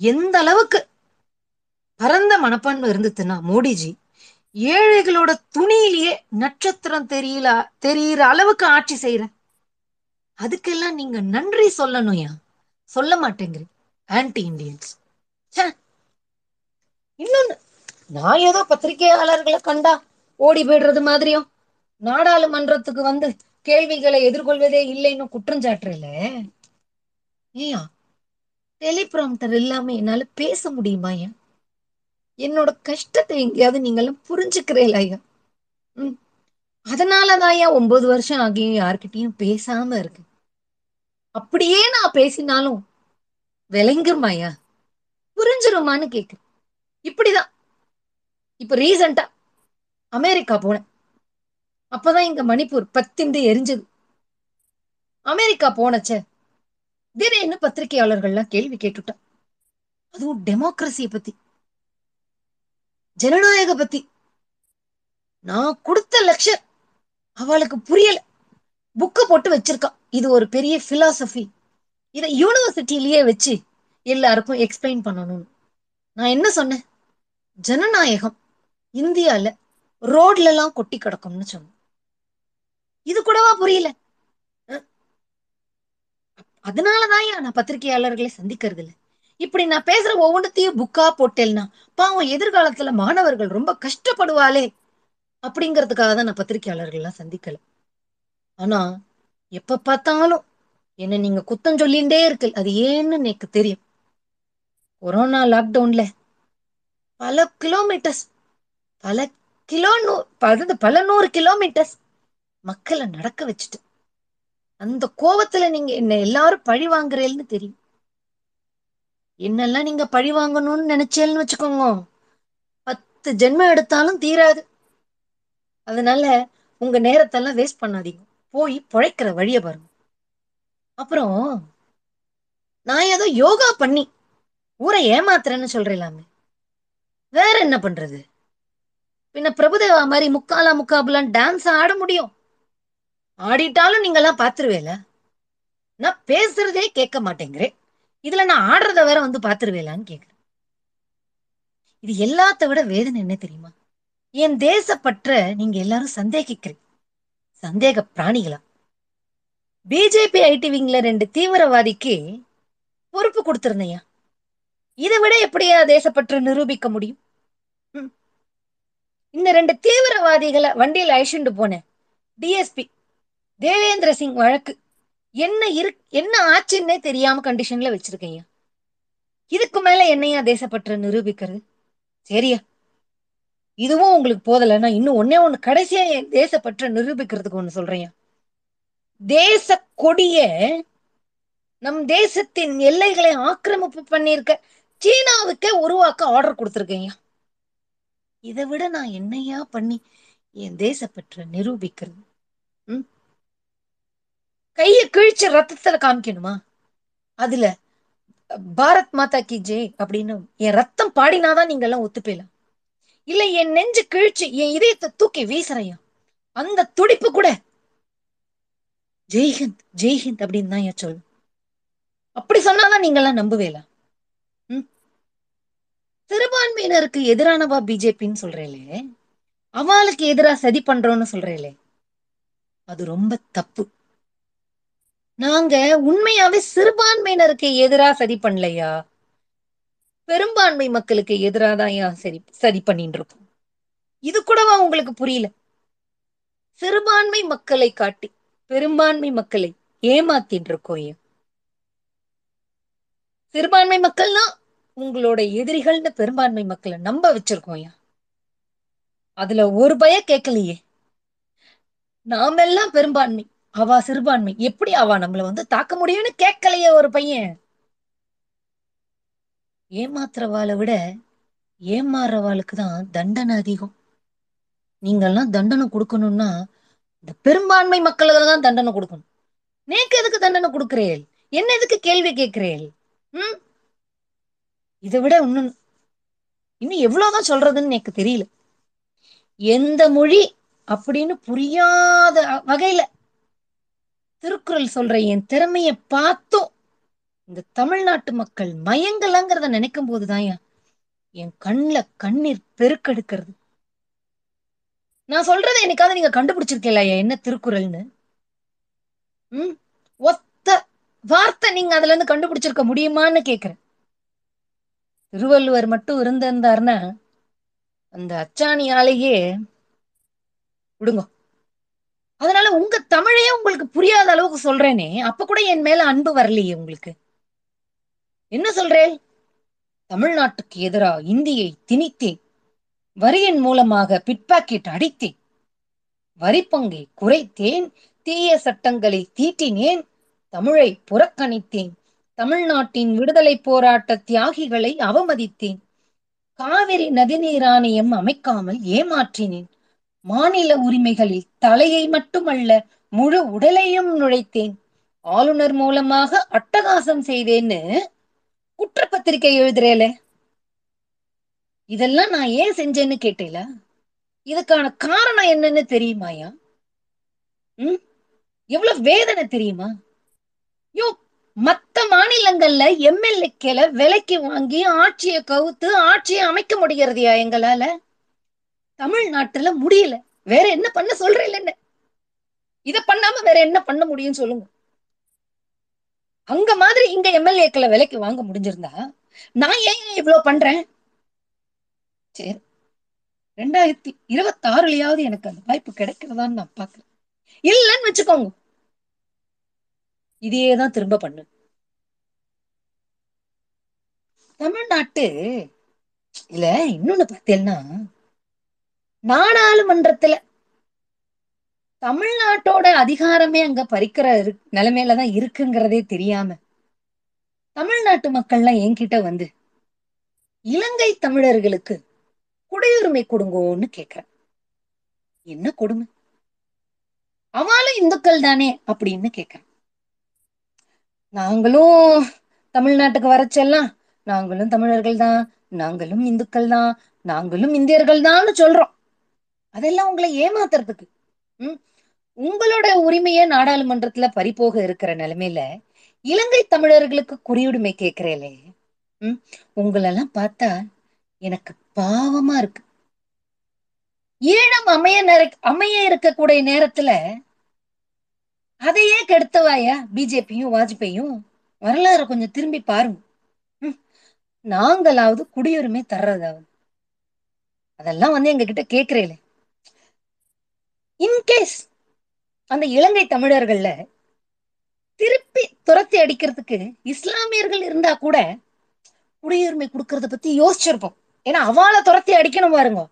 எந்த அளவுக்கு பரந்த மனப்பான்மை இருந்துச்சுன்னா மோடிஜி ஏழைகளோட துணியிலேயே நட்சத்திரம் தெரியல தெரியிற அளவுக்கு ஆட்சி செய்யற அதுக்கெல்லாம் நீங்க நன்றி சொல்லணும்யா சொல்ல மாட்டேங்கிறீ ஆன்டி இண்டியன்ஸ் இன்னொன்னு நான் ஏதோ பத்திரிகையாளர்களை கண்டா ஓடி போயிடுறது மாதிரியும். நாடாளுமன்றத்துக்கு வந்து கேள்விகளை எதிர்கொள்வதே இல்லைன்னு குற்றஞ்சாட்டுறல ஏயா டெலிபிராம்டர் இல்லாம என்னால பேச முடியுமா ஐயா? என்னோட கஷ்டத்தை எங்கேயாவது நீங்களும் புரிஞ்சுக்கிறேல ஐயா. ம். அதனாலதான் ஐயா ஒன்பது வருஷம் ஆகியும் யார்கிட்டயும் பேசாம இருக்கு. அப்படியே நான் பேசினாலும் விளங்கிருமாயா புரிஞ்சிருமான்னு கேக்குறேன். இப்படிதான். இப்ப ரீசண்டா அமெரிக்கா போனேன். அப்பதான் இங்க மணிப்பூர் பத்திண்டு எரிஞ்சது. அமெரிக்கா போனச்ச. திடீர்னு பத்திரிகையாளர்கள்லாம் கேள்வி கேட்டுட்டான். அதுவும் டெமோக்ரஸிய பத்தி. ஜனநாயக பத்தி. நான் கொடுத்த லெக்சர் அவளுக்கு புரியல. புக்கு போட்டு வச்சிருக்கான் இது ஒரு பெரிய பிலாசபி இதை யூனிவர்சிட்டிலேயே வச்சு எல்லாருக்கும் எக்ஸ்பிளைன் பண்ணணும்னு. நான் என்ன சொன்னேன்? ஜனநாயகம் இந்தியால ரோட்ல எல்லாம் கொட்டி கிடக்கும்னு சொன்னேன். இது கூடவா புரியல? அதனாலதான் நான் பத்திரிகையாளர்களை சந்திக்கிறது இல்ல இப்படி நான் பேசுற ஒவ்வொன்றத்தையும் புக்கா போட்டேன்னா பாவம் எதிர்காலத்துல மாணவர்கள் ரொம்ப கஷ்டப்படுவாளே அப்படிங்கிறதுக்காக தான் நான் பத்திரிகையாளர்கள் எல்லாம் சந்திக்கல. ஆனா எப்ப பார்த்தாலும் என்ன நீங்க குத்தம் சொல்லிண்டே இருக்கு அது ஏன்னு எனக்கு தெரியும். கொரோனா லாக்டவுன்ல பல கிலோமீட்டர்ஸ் பல கிலோ நூ பல நூறு கிலோமீட்டர்ஸ் மக்களை நடக்க வச்சுட்டு. அந்த கோபத்துல நீங்க என்ன எல்லாரும் பழி வாங்குறேன்னு தெரியும். என்னெல்லாம் நீங்க பழி வாங்கணும்னு நினைச்சேன்னு வச்சுக்கோங்க. பத்து ஜென்மம் எடுத்தாலும் தீராது. அதனால உங்க நேரத்தெல்லாம் வேஸ்ட் பண்ணாதீங்க. போய் பிழைக்கிற வழிய பாருங்க. அப்புறம் நான் ஏதோ யோகா பண்ணி ஊரை ஏமாத்துறேன்னு சொல்றேலாமே. வேற என்ன பண்றது? பின்ன பிரபுதேவா மாதிரி முக்காலா முக்காபுலான்னு டான்ஸ் ஆட முடியும். ஆடிட்டாலும் நீங்கெல்லாம் பாத்துருவேல நான் பேசுறதே கேட்க மாட்டேங்கிறேன். இதுல நான் ஆடுறத வேற வந்து பாத்துருவேலான்னு கேக்குறேன் இது எல்லாத்த விட வேதனை என்ன தெரியுமா? என் தேசப்பற்ற நீங்க எல்லாரும் சந்தேகிக்கிறீங்க சந்தேக பிராணிகளா. பிஜேபி ஐடி விங்ல ரெண்டு தீவிரவாதிக்கு பொறுப்பு கொடுத்திருந்தையா? இதை விட எப்படியா தேசப்பற்று நிரூபிக்க முடியும்? ம். இந்த ரெண்டு தீவிரவாதிகளை வண்டியில் அழிச்சுட்டு போனேன் டிஎஸ்பி தேவேந்திர சிங் வழக்கு என்ன இரு என்ன ஆச்சுன்னே தெரியாம கண்டிஷன்ல வச்சிருக்கீங்க. இதுக்கு மேல என்னையா தேசப்பற்ற நிரூபிக்கிறது? சரியா. இதுவும் உங்களுக்கு போதலைன்னா இன்னும் ஒன்னே ஒண்ணு கடைசியா என் தேசப்பற்ற நிரூபிக்கிறதுக்கு ஒண்ணு சொல்றேன். தேச கொடிய நம் தேசத்தின் எல்லைகளை ஆக்கிரமிப்பு பண்ணியிருக்க சீனாவுக்கே உருவாக்க ஆர்டர் கொடுத்துருக்கேங்க. இதை விட நான் என்னையா பண்ணி என் தேசப்பற்ற நிரூபிக்கிறது? கைய கிழிச்சு ரத்தத்துல காமிக்கணுமா? அதுல பாரத் மாதா கி ஜெய் அப்படின்னு என் ரத்தம் பாடினாதான் நீங்க எல்லாம் ஒத்துப்பேலாம் இல்ல என் நெஞ்சு கிழிச்சு என் இதயத்தை தூக்கி வீசுறையா அந்த துடிப்பு கூட ஜெய்ஹிந்த் ஜெய்ஹிந்த் அப்படின்னு தான் என் சொல்லணும் அப்படி சொன்னாதான் நீங்க எல்லாம் நம்புவேல சிறுபான்மையினருக்கு எதிரானவா பிஜேபின்னு சொல்றேலே. அவளுக்கு எதிரா சதி பண்றோம்னு சொல்றேலே. அது ரொம்ப தப்பு. நாங்க உண்மையாவே சிறுபான்மையினருக்கு எதிரா சதி பண்ணலையா? பெரும்பான்மை மக்களுக்கு எதிராதான் சரி சதி பண்ணிட்டு இருக்கோம் இது கூடவா உங்களுக்கு புரியல? சிறுபான்மை மக்களை காட்டி பெரும்பான்மை மக்களை ஏமாத்திட்டு இருக்கோம் ஏன் சிறுபான்மை மக்கள்னா உங்களோட எதிரிகள்னு பெரும்பான்மை மக்களை நம்ப வச்சிருக்கோம் ஏன் அதுல ஒரு பய கேட்கலையே. நாமெல்லாம் பெரும்பான்மை. அவ சிறுபான்மை. எப்படி அவ நம்மள வந்து தாக்க முடியும்னு கேட்கலையே ஒரு பையன். ஏமாத்துறவாளை விட ஏமாறுறவாளுக்கு தான் தண்டனை அதிகம். நீங்கெல்லாம் தண்டனை கொடுக்கணும்னா இந்த பெரும்பான்மை மக்களுக்கு தான் தண்டனை கொடுக்கணும். நேக்கு எதுக்கு தண்டனை கொடுக்கிறேள்? என்ன எதுக்கு கேள்வி கேட்கிறேள்? ம்? இதை விட இன்னும் இன்னும் எவ்வளவுதான் சொல்றதுன்னு எனக்கு தெரியல. எந்த மொழி அப்படின்னு புரியாத வகையில திருக்குறள் சொல்ற என் திறமைய பார்த்தும் இந்த தமிழ்நாட்டு மக்கள் மயங்கலங்கிறத நினைக்கும் போதுதான் என் கண்ணுல கண்ணீர் பெருக்கெடுக்கிறது. நான் சொல்றதை என்னைக்காவது நீங்க கண்டுபிடிச்சிருக்கீங்களா என்ன திருக்குறள்னு? உம் ஒத்த வார்த்தை நீங்க அதுல இருந்து கண்டுபிடிச்சிருக்க முடியுமான்னு கேக்குறேன். திருவள்ளுவர் மட்டும் இருந்திருந்தாருன்னா அந்த அச்சாணியாலேயே விடுங்க. அதனால உங்க தமிழையே உங்களுக்கு புரியாத அளவுக்கு சொல்றேனே. அப்ப கூட என் மேல அன்பு வரலையே உங்களுக்கு. என்ன சொல்றேன் தமிழ்நாட்டுக்கு எதிராக இந்தியை திணித்தேன். வரியின் மூலமாக பிட்பாக்கெட் அடித்தேன். வரிப்பங்கை குறைத்தேன். தீய சட்டங்களை தீட்டினேன். தமிழை புறக்கணித்தேன். தமிழ்நாட்டின் விடுதலை போராட்ட தியாகிகளை அவமதித்தேன். காவிரி நதிநீர் ஆணையம் அமைக்காமல் ஏமாற்றினேன். மாநில உரிமைகளில் தலையை மட்டுமல்ல முழு உடலையும் நுழைத்தேன். ஆளுநர் மூலமாக அட்டகாசம் செய்தேன்னு குற்றப்பத்திரிகை எழுதுறேல. இதெல்லாம் நான் ஏன் செஞ்சேன்னு கேட்டேல? இதுக்கான காரணம் என்னன்னு தெரியுமாயா? உம் எவ்வளவு வேதனை தெரியுமா? யோ மத்த மாநிலங்கள்ல எம்எல்ஏக்களை விலைக்கு வாங்கி ஆட்சியை கவுத்து ஆட்சியை அமைக்க முடிகிறதையா எங்களால? தமிழ்நாட்டுல முடியல. வேற என்ன பண்ண சொல்றேன் என்ன? இத பண்ணாம வேற என்ன பண்ண முடியும் சொல்லுங்க. அங்க மாதிரி இங்க எம்எல்ஏக்களை விலைக்கு வாங்க முடிஞ்சிருந்தா நான் ஏன் இவ்வளவு பண்றேன்? சரி. ரெண்டாயிரத்தி இருபத்தி ஆறுலயாவது எனக்கு அந்த வாய்ப்பு கிடைக்கிறதான்னு நான் பாக்குறேன் இல்லைன்னு வச்சுக்கோங்க. இதையேதான் திரும்ப பண்ணு தமிழ்நாட்டு இல்ல இன்னொன்னு பார்த்தேன்னா நாடாளுமன்றத்துல தமிழ்நாட்டோட அதிகாரமே அங்க பறிக்கிற நிலைமையிலதான் நிலைமையில தான் இருக்குங்கிறதே தெரியாம தமிழ்நாட்டு மக்கள்லாம் என்கிட்ட வந்து இலங்கை தமிழர்களுக்கு குடியுரிமை கொடுங்கோன்னு கேக்குறேன். என்ன கொடுமை? அவளும் இந்துக்கள் தானே? அப்படின்னு கேக்குறேன். நாங்களும் தமிழ்நாட்டுக்கு வரச்செல்லாம் நாங்களும் தமிழர்கள் தான். நாங்களும் இந்துக்கள் தான். நாங்களும் இந்தியர்கள் தான்னு சொல்றோம். அதெல்லாம் உங்களை ஏமாத்துறதுக்கு. ம்? உங்களோட உரிமைய நாடாளுமன்றத்துல பறிபோக இருக்கிற நிலைமையில இலங்கை தமிழர்களுக்கு குடியுரிமை கேட்கிறேலே. ம்? உங்களெல்லாம் பார்த்தா எனக்கு பாவமா இருக்கு. ஈழம் அமைய நேர அமைய இருக்கக்கூடிய நேரத்துல அதையே கெடுத்தவாயா பிஜேபியும் வாஜ்பேயும்? வரலாறு கொஞ்சம் திரும்பி பாருங்க. ம், நாங்களாவது குடியுரிமை தர்றதாவது. அதெல்லாம் வந்து எங்க கிட்ட இன்கேஸ் அந்த இலங்கை தமிழர்கள்ல திருப்பி துரத்தி அடிக்கிறதுக்கு இஸ்லாமியர்கள் இருந்தா கூட குடியுரிமை கொடுக்கறத பத்தி யோசிச்சிருப்போம். ஏன்னா அவளை துரத்தி அடிக்கணும் பாருங்க.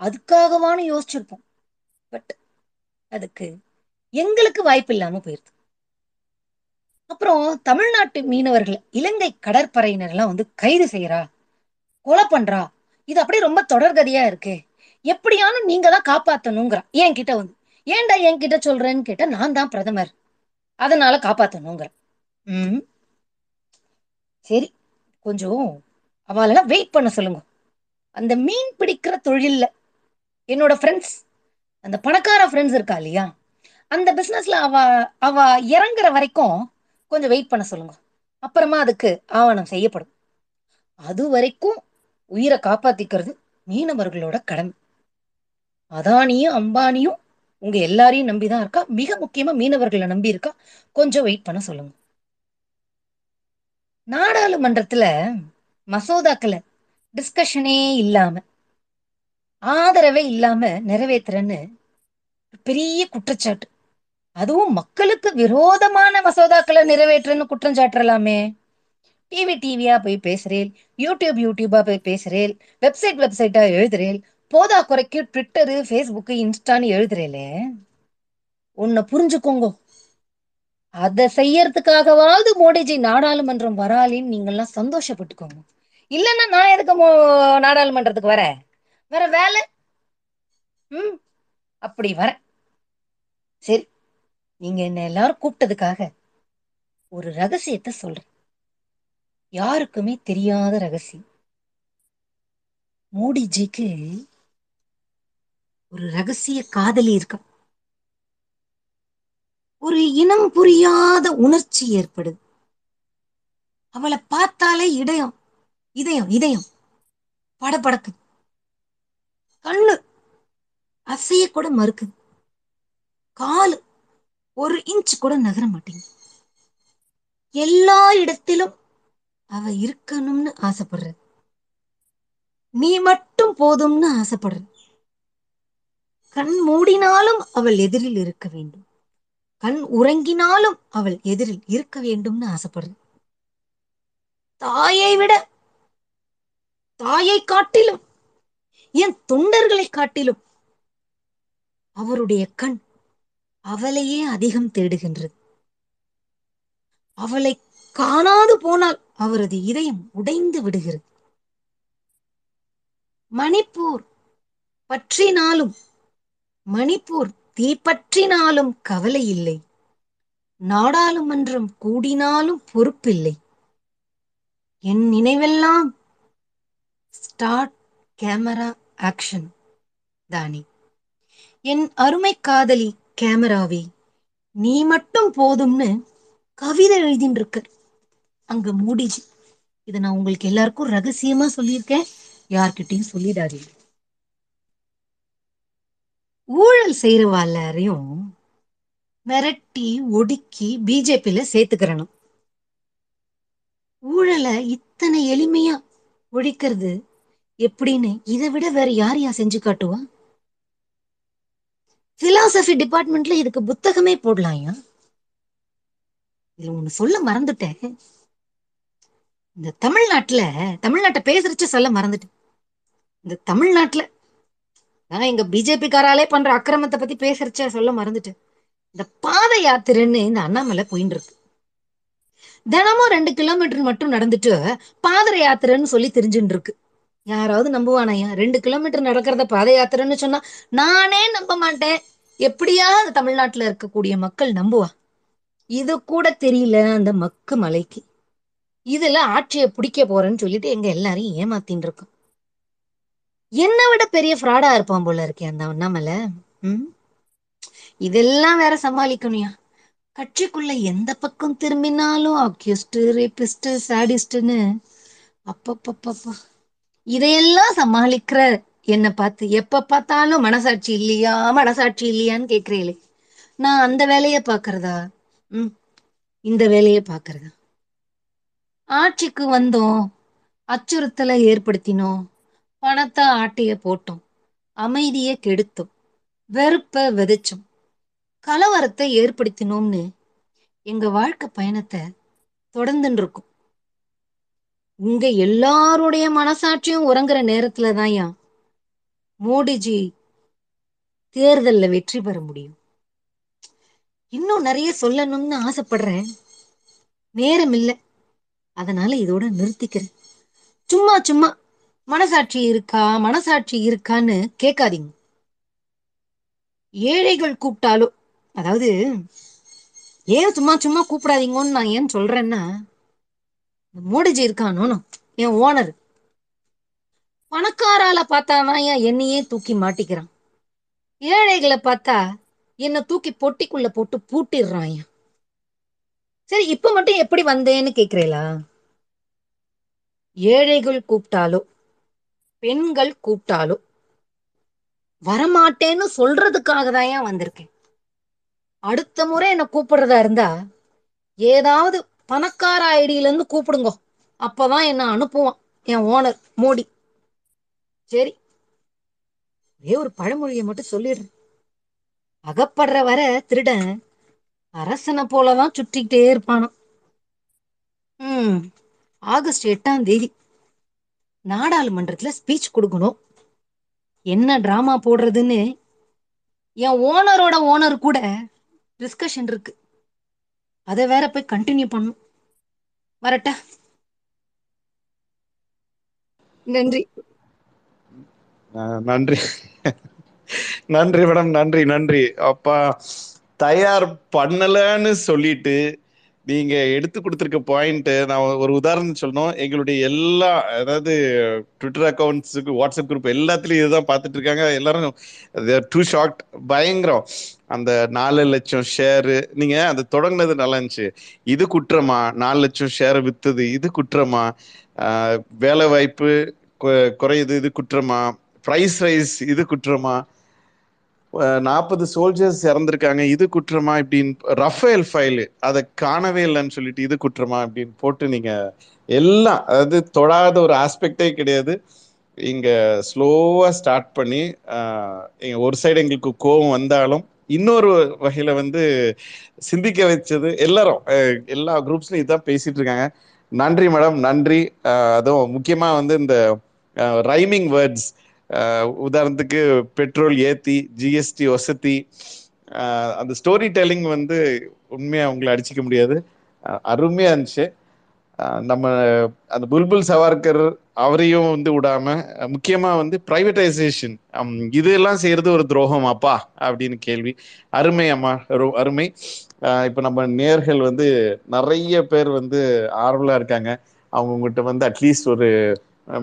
அதுக்காகவானு யோசிச்சிருப்போம். பட் அதுக்கு எங்களுக்கு வாய்ப்பு இல்லாம போயிருது. அப்புறம் தமிழ்நாட்டு மீனவர்கள் இலங்கை கடற்படையினர் எல்லாம் வந்து கைது செய்யறா கொலை பண்றா. இது அப்படியே ரொம்ப தொடர்கதையா இருக்கு. எப்படியானும் நீங்க தான் காப்பாத்தணுங்கிறா என் கிட்ட வந்து. ஏன்டா என்கிட்ட சொல்றேன்னு கேட்டா நான் தான் பிரதமர். அதனால காப்பாத்தணுங்கிற ம். சரி. கொஞ்சம் அவளெல்லாம் வெயிட் பண்ண சொல்லுங்க. அந்த மீன் பிடிக்கிற தொழில்ல என்னோட ஃப்ரெண்ட்ஸ் அந்த பணக்கார ஃப்ரெண்ட்ஸ் இருக்கா இல்லையா? அந்த பிஸ்னஸ்ல அவ அவ இறங்குற வரைக்கும் கொஞ்சம் வெயிட் பண்ண சொல்லுங்க. அப்புறமா அதுக்கு ஆவணம் செய்யப்படும். அது வரைக்கும் உயிரை காப்பாத்திக்கிறது மீனவர்களோட கடமை. அதானியும் அம்பானியும் உங்க எல்லாரையும் நம்பிதான் இருக்கா? மிக முக்கியமா மீனவர்களை நம்பி இருக்கா? கொஞ்சம் வெயிட் பண்ண சொல்லுங்க. நாடாளுமன்றத்துல மசோதாக்களை டிஸ்கஷனே இல்லாம ஆதரவே இல்லாம நிறைவேற்றுறன்னு பெரிய குற்றச்சாட்டு. அதுவும் மக்களுக்கு விரோதமான மசோதாக்களை நிறைவேற்றுன்னு குற்றம் சாட்டலாமே டிவி டிவியா போய் பேசுறேன் யூடியூப் யூடியூபா போய் பேசுறேன் வெப்சைட் வெப்சைட்டா எழுதுறேன் போதா குறைக்கு ட்விட்டரு ஃபேஸ்புக்கு இன்ஸ்டான்னு எழுதுறேலே. உன்னை புரிஞ்சுக்கோங்க. அதை செய்யறதுக்காகவாவது மோடிஜி நாடாளுமன்றம் வராலின்னு நீங்கள்லாம் சந்தோஷப்பட்டுக்கோங்க. இல்லைன்னா நான் எதுக்கு மோ- நாடாளுமன்றத்துக்கு வரேன்? வேற வேலை? ம் அப்படி வரேன். சரி நீங்க என்ன எல்லாரும் கூப்பிட்டதுக்காக ஒரு ரகசியத்தை சொல்றேன். யாருக்குமே தெரியாத ரகசியம். மோடிஜிக்கு ஒரு ரகசிய காதலி இருக்கா ஒரு இனம் புரியாத உணர்ச்சி ஏற்படுது. அவளை பார்த்தாலே இதயம் இதயம் இதயம் படபடக்குது. கண்ணு அசைய கூட மறுக்குது. காலு ஒரு இன்ச் கூட நகர மாட்டேங்குது. எல்லா இடத்திலும் அவ இருக்கணும்னு ஆசைப்படுறது. நீ மட்டும் போதும்னு ஆசைப்படுறது. கண் மூடினாலும் அவள் எதிரில் இருக்க வேண்டும். கண் உறங்கினாலும் அவள் எதிரில் இருக்க வேண்டும்னு ஆசைப்படுறது தாயை விட தாயை காட்டிலும் என் தொண்டர்களை காட்டிலும் அவருடைய கண் அவளையே அதிகம் தேடுகின்றது. அவளை காணாது போனால் அவரது இதயம் உடைந்து விடுகிறது. மணிப்பூர் பற்றினாலும் மணிப்பூர் தீப்பற்றினாலும் கவலை இல்லை நாடாளுமன்றம் கூடினாலும் பொறுப்பில்லை. என் நினைவெல்லாம் ஸ்டார்ட் கேமரா ஆக்ஷன் தானே. என் அருமை காதலி கேமராவே நீ மட்டும் போதும்னு கவிதை எழுதின்னு இருக்கார் அங்க மூடிச்சு இதை நான் உங்களுக்கு எல்லாருக்கும் ரகசியமா சொல்லியிருக்கேன். யார்கிட்டையும் சொல்லிடாதீங்க. ஊழல் செய்யறவ எல்லாரையும் மிரட்டி ஒடுக்கி பிஜேபியில சேர்த்துக்கிறணும். ஊழலை இத்தனை எளிமையா ஒழிக்கிறது? எப்படின்னு இதை விட வேற யார் யா செஞ்சு காட்டுவா? பிலாசபி டிபார்ட்மெண்ட்ல இதுக்கு புத்தகமே போடலாம்யா இதுல ஒண்ணு சொல்ல மறந்துட்டேன். இந்த தமிழ்நாட்டுல தமிழ்நாட்டை பேசுறச்ச சொல்ல மறந்துட்டேன். இந்த தமிழ்நாட்டுல நான் எங்க பிஜேபி காராலே பண்ற அக்கிரமத்தை பத்தி பேசுறச்ச சொல்ல மறந்துட்டேன். இந்த பாத யாத்திரைன்னு இந்த அண்ணாமலை போயின்னு இருக்கு. தினமும் ரெண்டு கிலோமீட்டர் மட்டும் நடந்துட்டு பாத யாத்திரைன்னு சொல்லி தெரிஞ்சுட்டு இருக்கு. யாராவது நம்புவானையா ரெண்டு கிலோமீட்டர் நடக்கிறத பாத யாத்திரைன்னு சொன்னா நானே நம்ப மாட்டேன். எப்படியா அந்த தமிழ்நாட்டுல இருக்கக்கூடிய மக்கள் நம்புவா? இது கூட தெரியல அந்த மக்கு மலைக்கு. இதுல ஆட்சியை பிடிக்க போறேன்னு சொல்லிட்டு எங்க எல்லாரையும் ஏமாத்தின்னு இருக்கோம் என்னை விட பெரிய ஃப்ராடா இருப்பான் போல இருக்கே அந்த அண்ணாமல. ம்? இதெல்லாம் வேற சமாளிக்கணும்யா. கட்சிக்குள்ள எந்த பக்கம் திரும்பினாலும் அக்யூஸ்ட் ரேபிஸ்ட் சாடிஸ்ட்னு அப்பப்பப்பப்பா. இதையெல்லாம் சமாளிக்கிற என்ன பார்த்து எப்ப பார்த்தாலும் மனசாட்சி இல்லையா மனசாட்சி இல்லையான்னு கேக்குறீங்களே நான் அந்த வேலைய பாக்குறதா ம் இந்த வேலைய பாக்குறதா ஆட்சிக்கு வந்தோம் அச்சுறுத்தலை ஏற்படுத்தினோம். பணத்தை ஆட்டிய போட்டோம் அமைதியை கெடுத்தோம் வெறுப்ப விதைச்சோம் கலவரத்தை ஏற்படுத்தினோம்னு எங்க வாழ்க்கை பயணத்தை தொடர்ந்துன்னு இருக்கும் இங்க எல்லாருடைய மனசாட்சியும் உறங்குற நேரத்துல தான்யா மோடிஜி தேர்தல்ல வெற்றி பெற முடியும். இன்னும் நிறைய சொல்லணும்னு ஆசைப்படுறேன். நேரம் இல்லை அதனால இதோட நிறுத்திக்கிறேன். சும்மா சும்மா மனசாட்சி இருக்கா? மனசாட்சி இருக்கான்னு கேட்காதீங்க. ஏழைகள் கூப்பிட்டாலோ அதாவது ஏன் சும்மா சும்மா கூப்பிடாதீங்கன்னு நான் ஏன் சொல்றேன்னா மோடிஜி இருக்கானோ என் ஓனர். பணக்காரால பார்த்தானா ஏன் என்னையே தூக்கி மாட்டிக்கிறான்? ஏழைகளை பார்த்தா என்னை தூக்கி பொட்டிக்குள்ள போட்டு பூட்டிடுறான் ஏன்? சரி இப்ப மட்டும் எப்படி வந்தேன்னு கேக்குறீங்களா ஏழைகள் கூப்பிட்டாலோ பெண்கள் கூப்பிட்டாலும் வரமாட்டேன்னு சொல்றதுக்காக தான் ஏன் வந்திருக்கேன்? அடுத்த முறை என்ன கூப்பிடுறதா இருந்தா ஏதாவது பணக்கார ஐடியில இருந்து கூப்பிடுங்க. அப்பதான் என்ன அனுப்புவான் என் ஓனர் மோடி. சரி. ஒரே ஒரு பழமொழியை மட்டும் சொல்லிடுறேன். அகப்படுற வர திருடன் அரசனை போலதான் சுற்றிக்கிட்டே இருப்பானோ ம். ஆகஸ்ட் எட்டாம் தேதி. நாடாளுமன்றத்துல ஸ்பீச் கொடுக்கணும். என்ன டிராமா போடுறதுன்னு? என் ஓனரோட ஓனர் கூட டிஸ்கஷன் இருக்கு. அதை வேற போய் கண்டினியூ பண்ணும் வரட்ட. நன்றி. நன்றி. நன்றி மேடம் நன்றி நன்றி. அப்பா தயார் பண்ணலன்னு சொல்லிட்டு நீங்க எடுத்து கொடுத்துருக்க பாயிண்ட் நான் ஒரு உதாரணம் சொல்லணும். எங்களுடைய எல்லா அதாவது ட்விட்டர் அக்கௌண்ட்ஸுக்கு வாட்ஸ்அப் குரூப் எல்லாத்துலயும் இதுதான் பார்த்துட்டு இருக்காங்க. எல்லாரும் டூ ஷாக்ட் பயங்கரம். அந்த நாலு லட்சம் ஷேரு நீங்க அந்த தொடங்கினது நல்லா இருந்துச்சு. இது குற்றமா? நாலு லட்சம் ஷேரை வித்தது இது குற்றமா? வேலை வாய்ப்பு குறையுது இது குற்றமா? பிரைஸ் ரைஸ் இது குற்றமா? நாற்பது சோல்ஜர்ஸ் இறந்துருக்காங்க. இது குற்றமா இப்படின்னு ரஃபேல் ஃபைலு அதை காணவே இல்லைன்னு சொல்லிட்டு இது குற்றமா அப்படின்னு போட்டு நீங்க எல்லாம் அதாவது தொடாத ஒரு ஆஸ்பெக்டே கிடையாது. இங்க ஸ்லோவா ஸ்டார்ட் பண்ணி இங்க ஒரு சைடு எங்களுக்கு கோபம் வந்தாலும் இன்னொரு வகையில வந்து சிந்திக்க வச்சது எல்லாரும் எல்லா குரூப்ஸ்லயும் இதான் பேசிட்டு இருக்காங்க. நன்றி மேடம் நன்றி. அதுவும் முக்கியமா வந்து இந்த ரைமிங் வேர்ட்ஸ் உதாரணத்துக்கு பெட்ரோல் ஏத்தி ஜிஎஸ்டி வசதி அந்த ஸ்டோரி டெல்லிங் வந்து உண்மையா உங்களை அடிச்சுக்க முடியாது. அருமையா இருந்துச்சு. நம்ம அந்த புல்புல் சவார்கர் அவரையும் வந்து விடாம முக்கியமா வந்து பிரைவேட்டைசேஷன் இதெல்லாம் செய்யறது ஒரு துரோகம் அப்பா அப்படின்னு கேள்வி. அருமை அம்மா அருமை. ஆஹ், இப்ப நம்ம நேர்கள் வந்து நிறைய பேர் வந்து ஆர்வலா இருக்காங்க. அவங்க உங்ககிட்ட வந்து அட்லீஸ்ட் ஒரு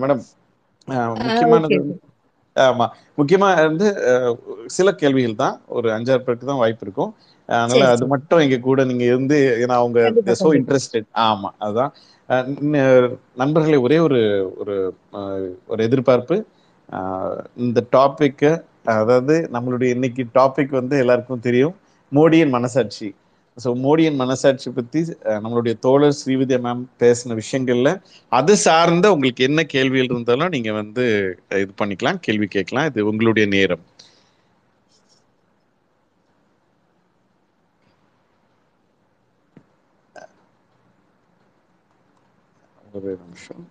மேடம் முக்கியமானது ஓகே வந்து ஆமா. முக்கியமா வந்து சில கேள்விகள் தான். ஒரு அஞ்சாறு பேருக்கு தான் வாய்ப்பு இருக்கும். அதனால அது மட்டும் எங்க கூட நீங்க இருந்து ஏன்னா அவங்க சோ இன்ட்ரெஸ்டட் ஆமா அதுதான் நண்பர்களே ஒரே ஒரு ஒரு ஒரு எதிர்பார்ப்பு. இந்த டாபிக்கை அதாவது நம்மளுடைய இன்னைக்கு டாபிக் வந்து எல்லாருக்கும் தெரியும். மோடியின் மனசாட்சி. ஸோ மோடியின் மனசாட்சி பத்தி அஹ், நம்மளுடைய தோழர் ஸ்ரீவித்யா மேம் பேசின விஷயங்கள்ல அது சார்ந்த உங்களுக்கு என்ன கேள்விகள் இருந்தாலும் நீங்க வந்து இது பண்ணிக்கலாம் கேள்வி கேட்கலாம். இது உங்களுடைய நேரம். ஒரு நிமிஷம்.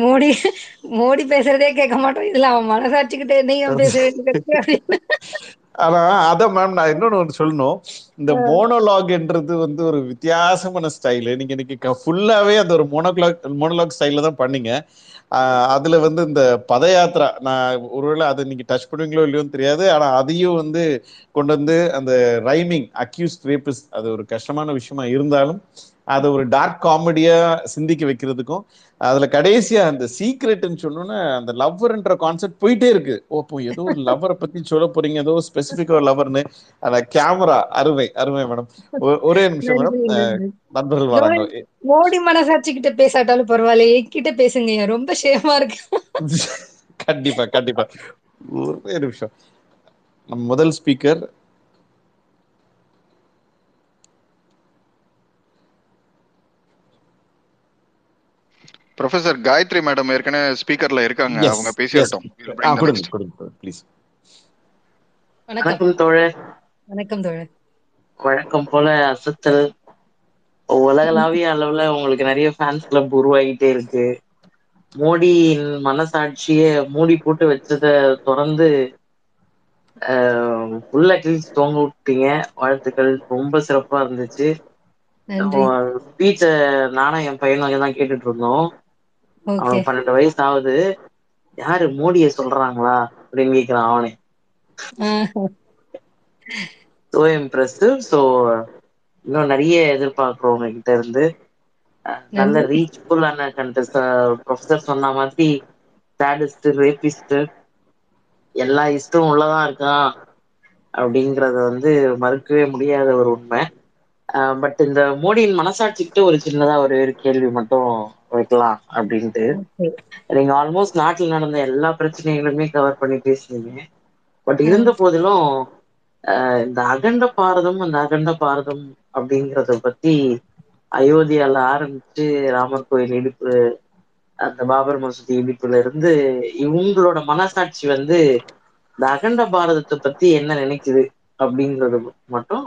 மோடி மோடி பேசுறதே கேட்க மாட்டோம். இதுல அவன் மனசாட்சிக்கிட்ட என்னையும் பேச <laughs> வேண்டியது அப்படின்னு. ஆனா அதான் மேம் நான் இன்னொன்னு ஒன்று சொல்லணும். இந்த மோனோலாக்ன்றது வந்து ஒரு வித்தியாசமான ஸ்டைலு நீங்க இன்னைக்கு ஃபுல்லாவே அந்த ஒரு மோனோலாக் மோனோலாக் ஸ்டைல தான் பண்ணீங்க. அதுல வந்து இந்த பத யாத்ரா நான் ஒருவேளை அதை நீங்க டச் பண்ணுவீங்களோ இல்லையோன்னு தெரியாது. ஆனா அதையும் வந்து கொண்டு வந்து அந்த ரைமிங் அக்யூஸ்ட் ரேபிஸ் அது ஒரு கஷ்டமான விஷயமா இருந்தாலும் அதை ஒரு டார்க் காமெடியா சிந்திக்க வைக்கிறதுக்கும் அதுல கடைசியா அந்த சீக்ரெட்னு சொன்னோன்னே அந்த லவ்வர்ன்ற கான்செப்ட் போயிட்டே இருக்கு. ஓ அப்போ ஏதோ ஒரு லவ்வரை பத்தி சொல்ல போறீங்க ஏதோ ஸ்பெசிபிக்கா ஒரு லவ்வர்னு அந்த கேமரா அருமை அருமை மேடம் ஒரே நிமிஷம் மேடம் நண்பர்கள் வராங்க மோடி மனசாட்சி கிட்ட பேசாட்டாலும் பரவாயில்ல என்கிட்ட பேசுங்க ரொம்ப ஷேமா இருக்கு. <laughs> கண்டிப்பா கண்டிப்பா. ஒரே நிமிஷம். நம்ம முதல் ஸ்பீக்கர் ப்ரொஃபசர் காயத்ரி மேடம் ஏற்கனவே ஸ்பீக்கர்ல இருக்காங்க. அவங்க. கொடுங்க ப்ளீஸ் வணக்கம். வணக்கம் தோழர். வணக்கம் தோழர். வழக்கம் போல அசத்தல். உலகளாவிய அளவுல உங்களுக்கு நிறைய ஃபேன்ஸ் கிளப் உருவாகிட்டே இருக்கு. மோடியின் மனசாட்சிய மூடி போட்டு வச்சதை தொடர்ந்து உள்ள கிழிச்சு தொங்க விட்டீங்க. வாழ்த்துக்கள். ரொம்ப சிறப்பா இருந்துச்சு. நன்றி. ஸ்பீச்ச நானும் என் பையனும் தான் கேட்டுட்டு இருந்தோம். அவனுக்கு பன்னெண்டு வயசு ஆகுது யாரு மோடிய சொல்றாங்களா? அப்படின்னு கேக்குறான் அவனே. ஸோ இம்ப்ரெசிவ் ஸோ இன்னும் நிறைய எதிர்பார்க்குறோம் உங்ககிட்ட இருந்து. நல்ல ரீச்ஃபுல்லான கண்டெஸ்ட் ப்ரொஃபசர் சொன்ன மாதிரி சேடிஸ்ட் ரேபிஸ்ட் எல்லா இஷ்டம் உள்ளதான் இருக்கான். அப்படிங்கறத வந்து மறுக்கவே முடியாத ஒரு உண்மை. பட் இந்த மோடியின் மனசாட்சிக்கிட்ட ஒரு சின்னதா ஒரு கேள்வி மட்டும் வைக்கலாம் அப்படின்ட்டு. நீங்க ஆல்மோஸ்ட் நாட்டில் நடந்த எல்லா பிரச்சனைகளுமே கவர் பண்ணி பேசுனீங்க. பட் இருந்த போதிலும் இந்த அகண்ட பாரதம் அந்த அகண்ட பாரதம் அப்படிங்கறத பத்தி அயோத்தியால ஆரம்பிச்சு ராமர் கோயில் இடிப்பு அந்த பாபர் மசூதி இடிப்புல இருந்து இவங்களோட மனசாட்சி வந்து இந்த அகண்ட பாரதத்தை பத்தி என்ன நினைக்குது அப்படிங்கறது மட்டும்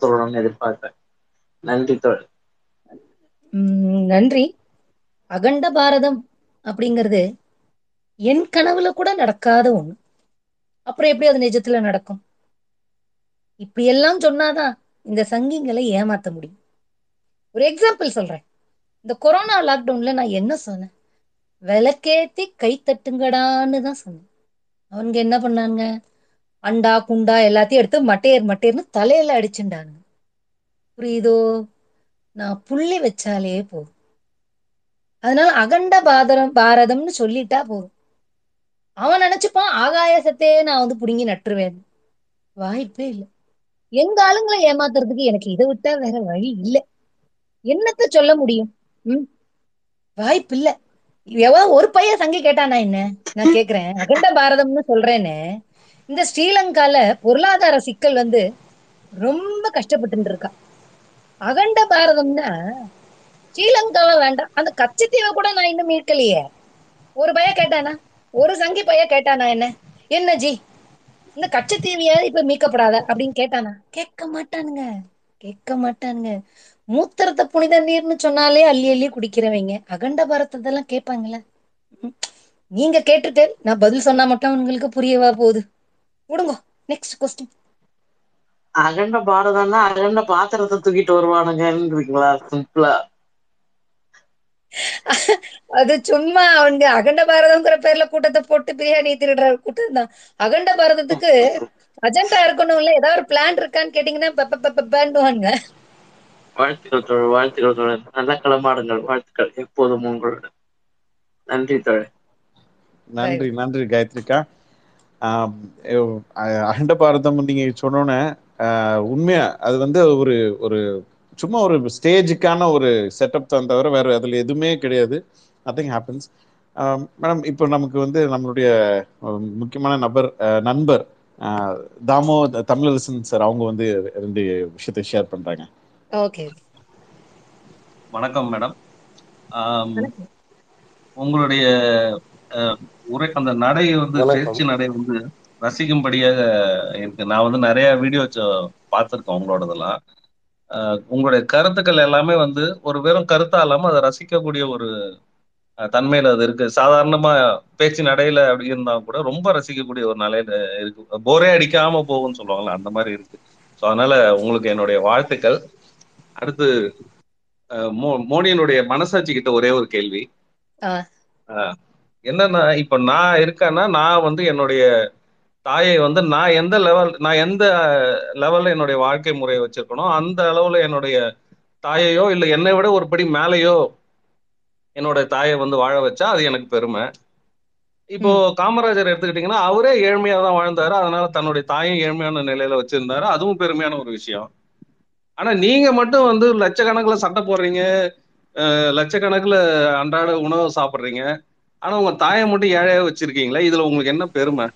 சொல்லணும்னு எதிர்பார்க்கிறேன் நன்றி தோழி உம் நன்றி. அகண்ட பாரதம் அப்படிங்கிறது என் கனவுல கூட நடக்காத ஒண்ணு. அப்புறம் எப்படி அது நிஜத்துல நடக்கும்? இப்படி எல்லாம் சொன்னாதான் இந்த சங்கிங்களை ஏமாத்த முடியும். ஒரு எக்ஸாம்பிள் சொல்றேன். இந்த கொரோனா லாக்டவுன்ல நான் என்ன சொன்னேன்? விளக்கேத்தி கை தட்டுங்கடான்னு தான் சொன்னேன். அவனுங்க என்ன பண்ணானுங்க? அண்டா குண்டா எல்லாத்தையும் எடுத்து மட்டையர் மட்டையர்னு தலையில அடிச்சுட்டாங்க புரியுதோ? நான் புள்ளி வச்சாலே போதும். அதனால அகண்ட பாதரம் பாரதம்னு சொல்லிட்டா போதும். அவன் நினைச்சுப்பான் ஆகாயசத்தையே நான் வந்து புடுங்கி நட்டுருவேன் வாய்ப்பே இல்லை. எங்க ஆளுங்களை ஏமாத்துறதுக்கு எனக்கு இதை விட்டா வேற வழி இல்ல. என்னத்த சொல்ல முடியும்? உம் வாய்ப்பு இல்ல. எவ்வளவு ஒரு பையன் சங்கி கேட்டானா என்ன? நான் கேக்குறேன். அகண்ட பாரதம்னு சொல்றேன்னு. இந்த ஸ்ரீலங்கால பொருளாதார சிக்கல் வந்து ரொம்ப கஷ்டப்பட்டு இருக்கா. அகண்ட பாரதம்னா ஸ்ரீலங்காவை வேண்டாம். அந்த கச்சத்தீவை கூட நான் இன்னும் மீட்கலையே. ஒரு பைய கேட்டானா? ஒரு சங்கி பைய கேட்டானா என்ன? என்ன ஜி? இந்த கச்சத்தீவியாவது இப்ப மீட்கப்படாத அப்படின்னு கேட்டானா? கேட்க மாட்டானுங்க. கேட்க மாட்டானுங்க. மூத்திரத்தை புனித நீர்னு சொன்னாலே அள்ளி அள்ளி குடிக்கிறவங்க. அகண்ட பாரதத்தெல்லாம் கேட்பாங்களே ம். நீங்க கேட்டுட்டு நான் பதில் சொன்னா மட்டும் உங்களுக்கு புரியவா போகுது. விடுங்க நெக்ஸ்ட் கொஸ்டின் அகண்ட பாரதம்னா அகண்ட பாத்திரத்தை தூக்கிட்டு வருவானுங்கன்னு இருக்கீங்களா சிம்பிளா அது சும்மா அவங்க அகண்ட பாரதம்ங்கிற பேர்ல கூட்டத்தை போட்டு பிரியாணி திருடுற கூட்டம் தான். அகண்ட பாரதத்துக்கு அஜெண்டா இருக்கணும்ல ஏதாவது ஒரு பிளான் இருக்கான்னு கேட்டீங்கன்னா பெப்ப பெப்ப பேண்டுவாங்க வாழ்த்துக்கள் தோழர் வாழ்த்துக்கள் தோழர். நல்ல களமாடுங்கள் வாழ்த்துக்கள். எப்போதும் உங்களுடன் நன்றி தோழர். நன்றி நன்றி அ- அகண்ட பாரதம் நீங்க சொன்னோன்னே உண்மையா அது வந்து ஒரு ஒரு சும்மா ஒரு ஸ்டேஜுக்கான ஒரு செட்டப் தான் தவிர வேற அதுல எதுவுமே கிடையாது. நத்திங் ஹேப்பன்ஸ் மேடம் இப்போ நமக்கு வந்து நம்மளுடைய முக்கியமான நபர் நண்பர் தாமோ தமிழரசன் சார் அவங்க வந்து ரெண்டு விஷயத்தை ஷேர் பண்றாங்க. ஓகே வணக்கம் மேடம். உங்களுடைய உரை அந்த நடை வந்து. பேச்சு நடை வந்து ரசிக்கும்படியாக இருக்கு. நான் வந்து நிறைய வீடியோ பார்த்துருக்கேன் உங்களோடதெல்லாம். உங்களுடைய கருத்துக்கள் எல்லாமே வந்து ஒரு வெறும் கருத்தா இல்லாம அதை ரசிக்கக்கூடிய ஒரு தன்மையில அது இருக்கு. சாதாரணமா பேச்சு நடையில அப்படி இருந்தா கூட ரொம்ப ரசிக்கக்கூடிய ஒரு நிலையில இருக்கு. போரே அடிக்காம போகும்னு சொல்லுவாங்கல்ல அந்த மாதிரி இருக்கு. ஸோ அதனால உங்களுக்கு என்னுடைய வாழ்த்துக்கள். அடுத்து மோ மோடியினுடைய மனசாட்சி கிட்ட ஒரே ஒரு கேள்வி. என்னன்னா இப்ப நான் இருக்கேன்னா நான் வந்து என்னுடைய தாயை வந்து நான் எந்த லெவல் நான் எந்த லெவல்ல என்னுடைய வாழ்க்கை முறையை வச்சிருக்கணும் அந்த அளவுல என்னுடைய தாயையோ இல்ல என்னை விட ஒரு படி மேலேயோ என்னோட தாயை வந்து வாழ வச்சா அது எனக்கு பெருமை. இப்போ காமராஜர் எடுத்துக்கிட்டீங்கன்னா அவரே ஏழ்மையா தான் வாழ்ந்தாரு. அதனால தன்னுடைய தாயும் ஏழ்மையான நிலையில வச்சிருந்தாரு. அதுவும் பெருமையான ஒரு விஷயம். ஆனா நீங்க மட்டும் வந்து லட்சக்கணக்குல சட்டை போடுறீங்க. லட்சக்கணக்குல அன்றாட உணவு சாப்பிடுறீங்க. ஆனா உங்க தாயை மட்டும் ஏழையா வச்சிருக்கீங்களா இதுல உங்களுக்கு என்ன பெருமை?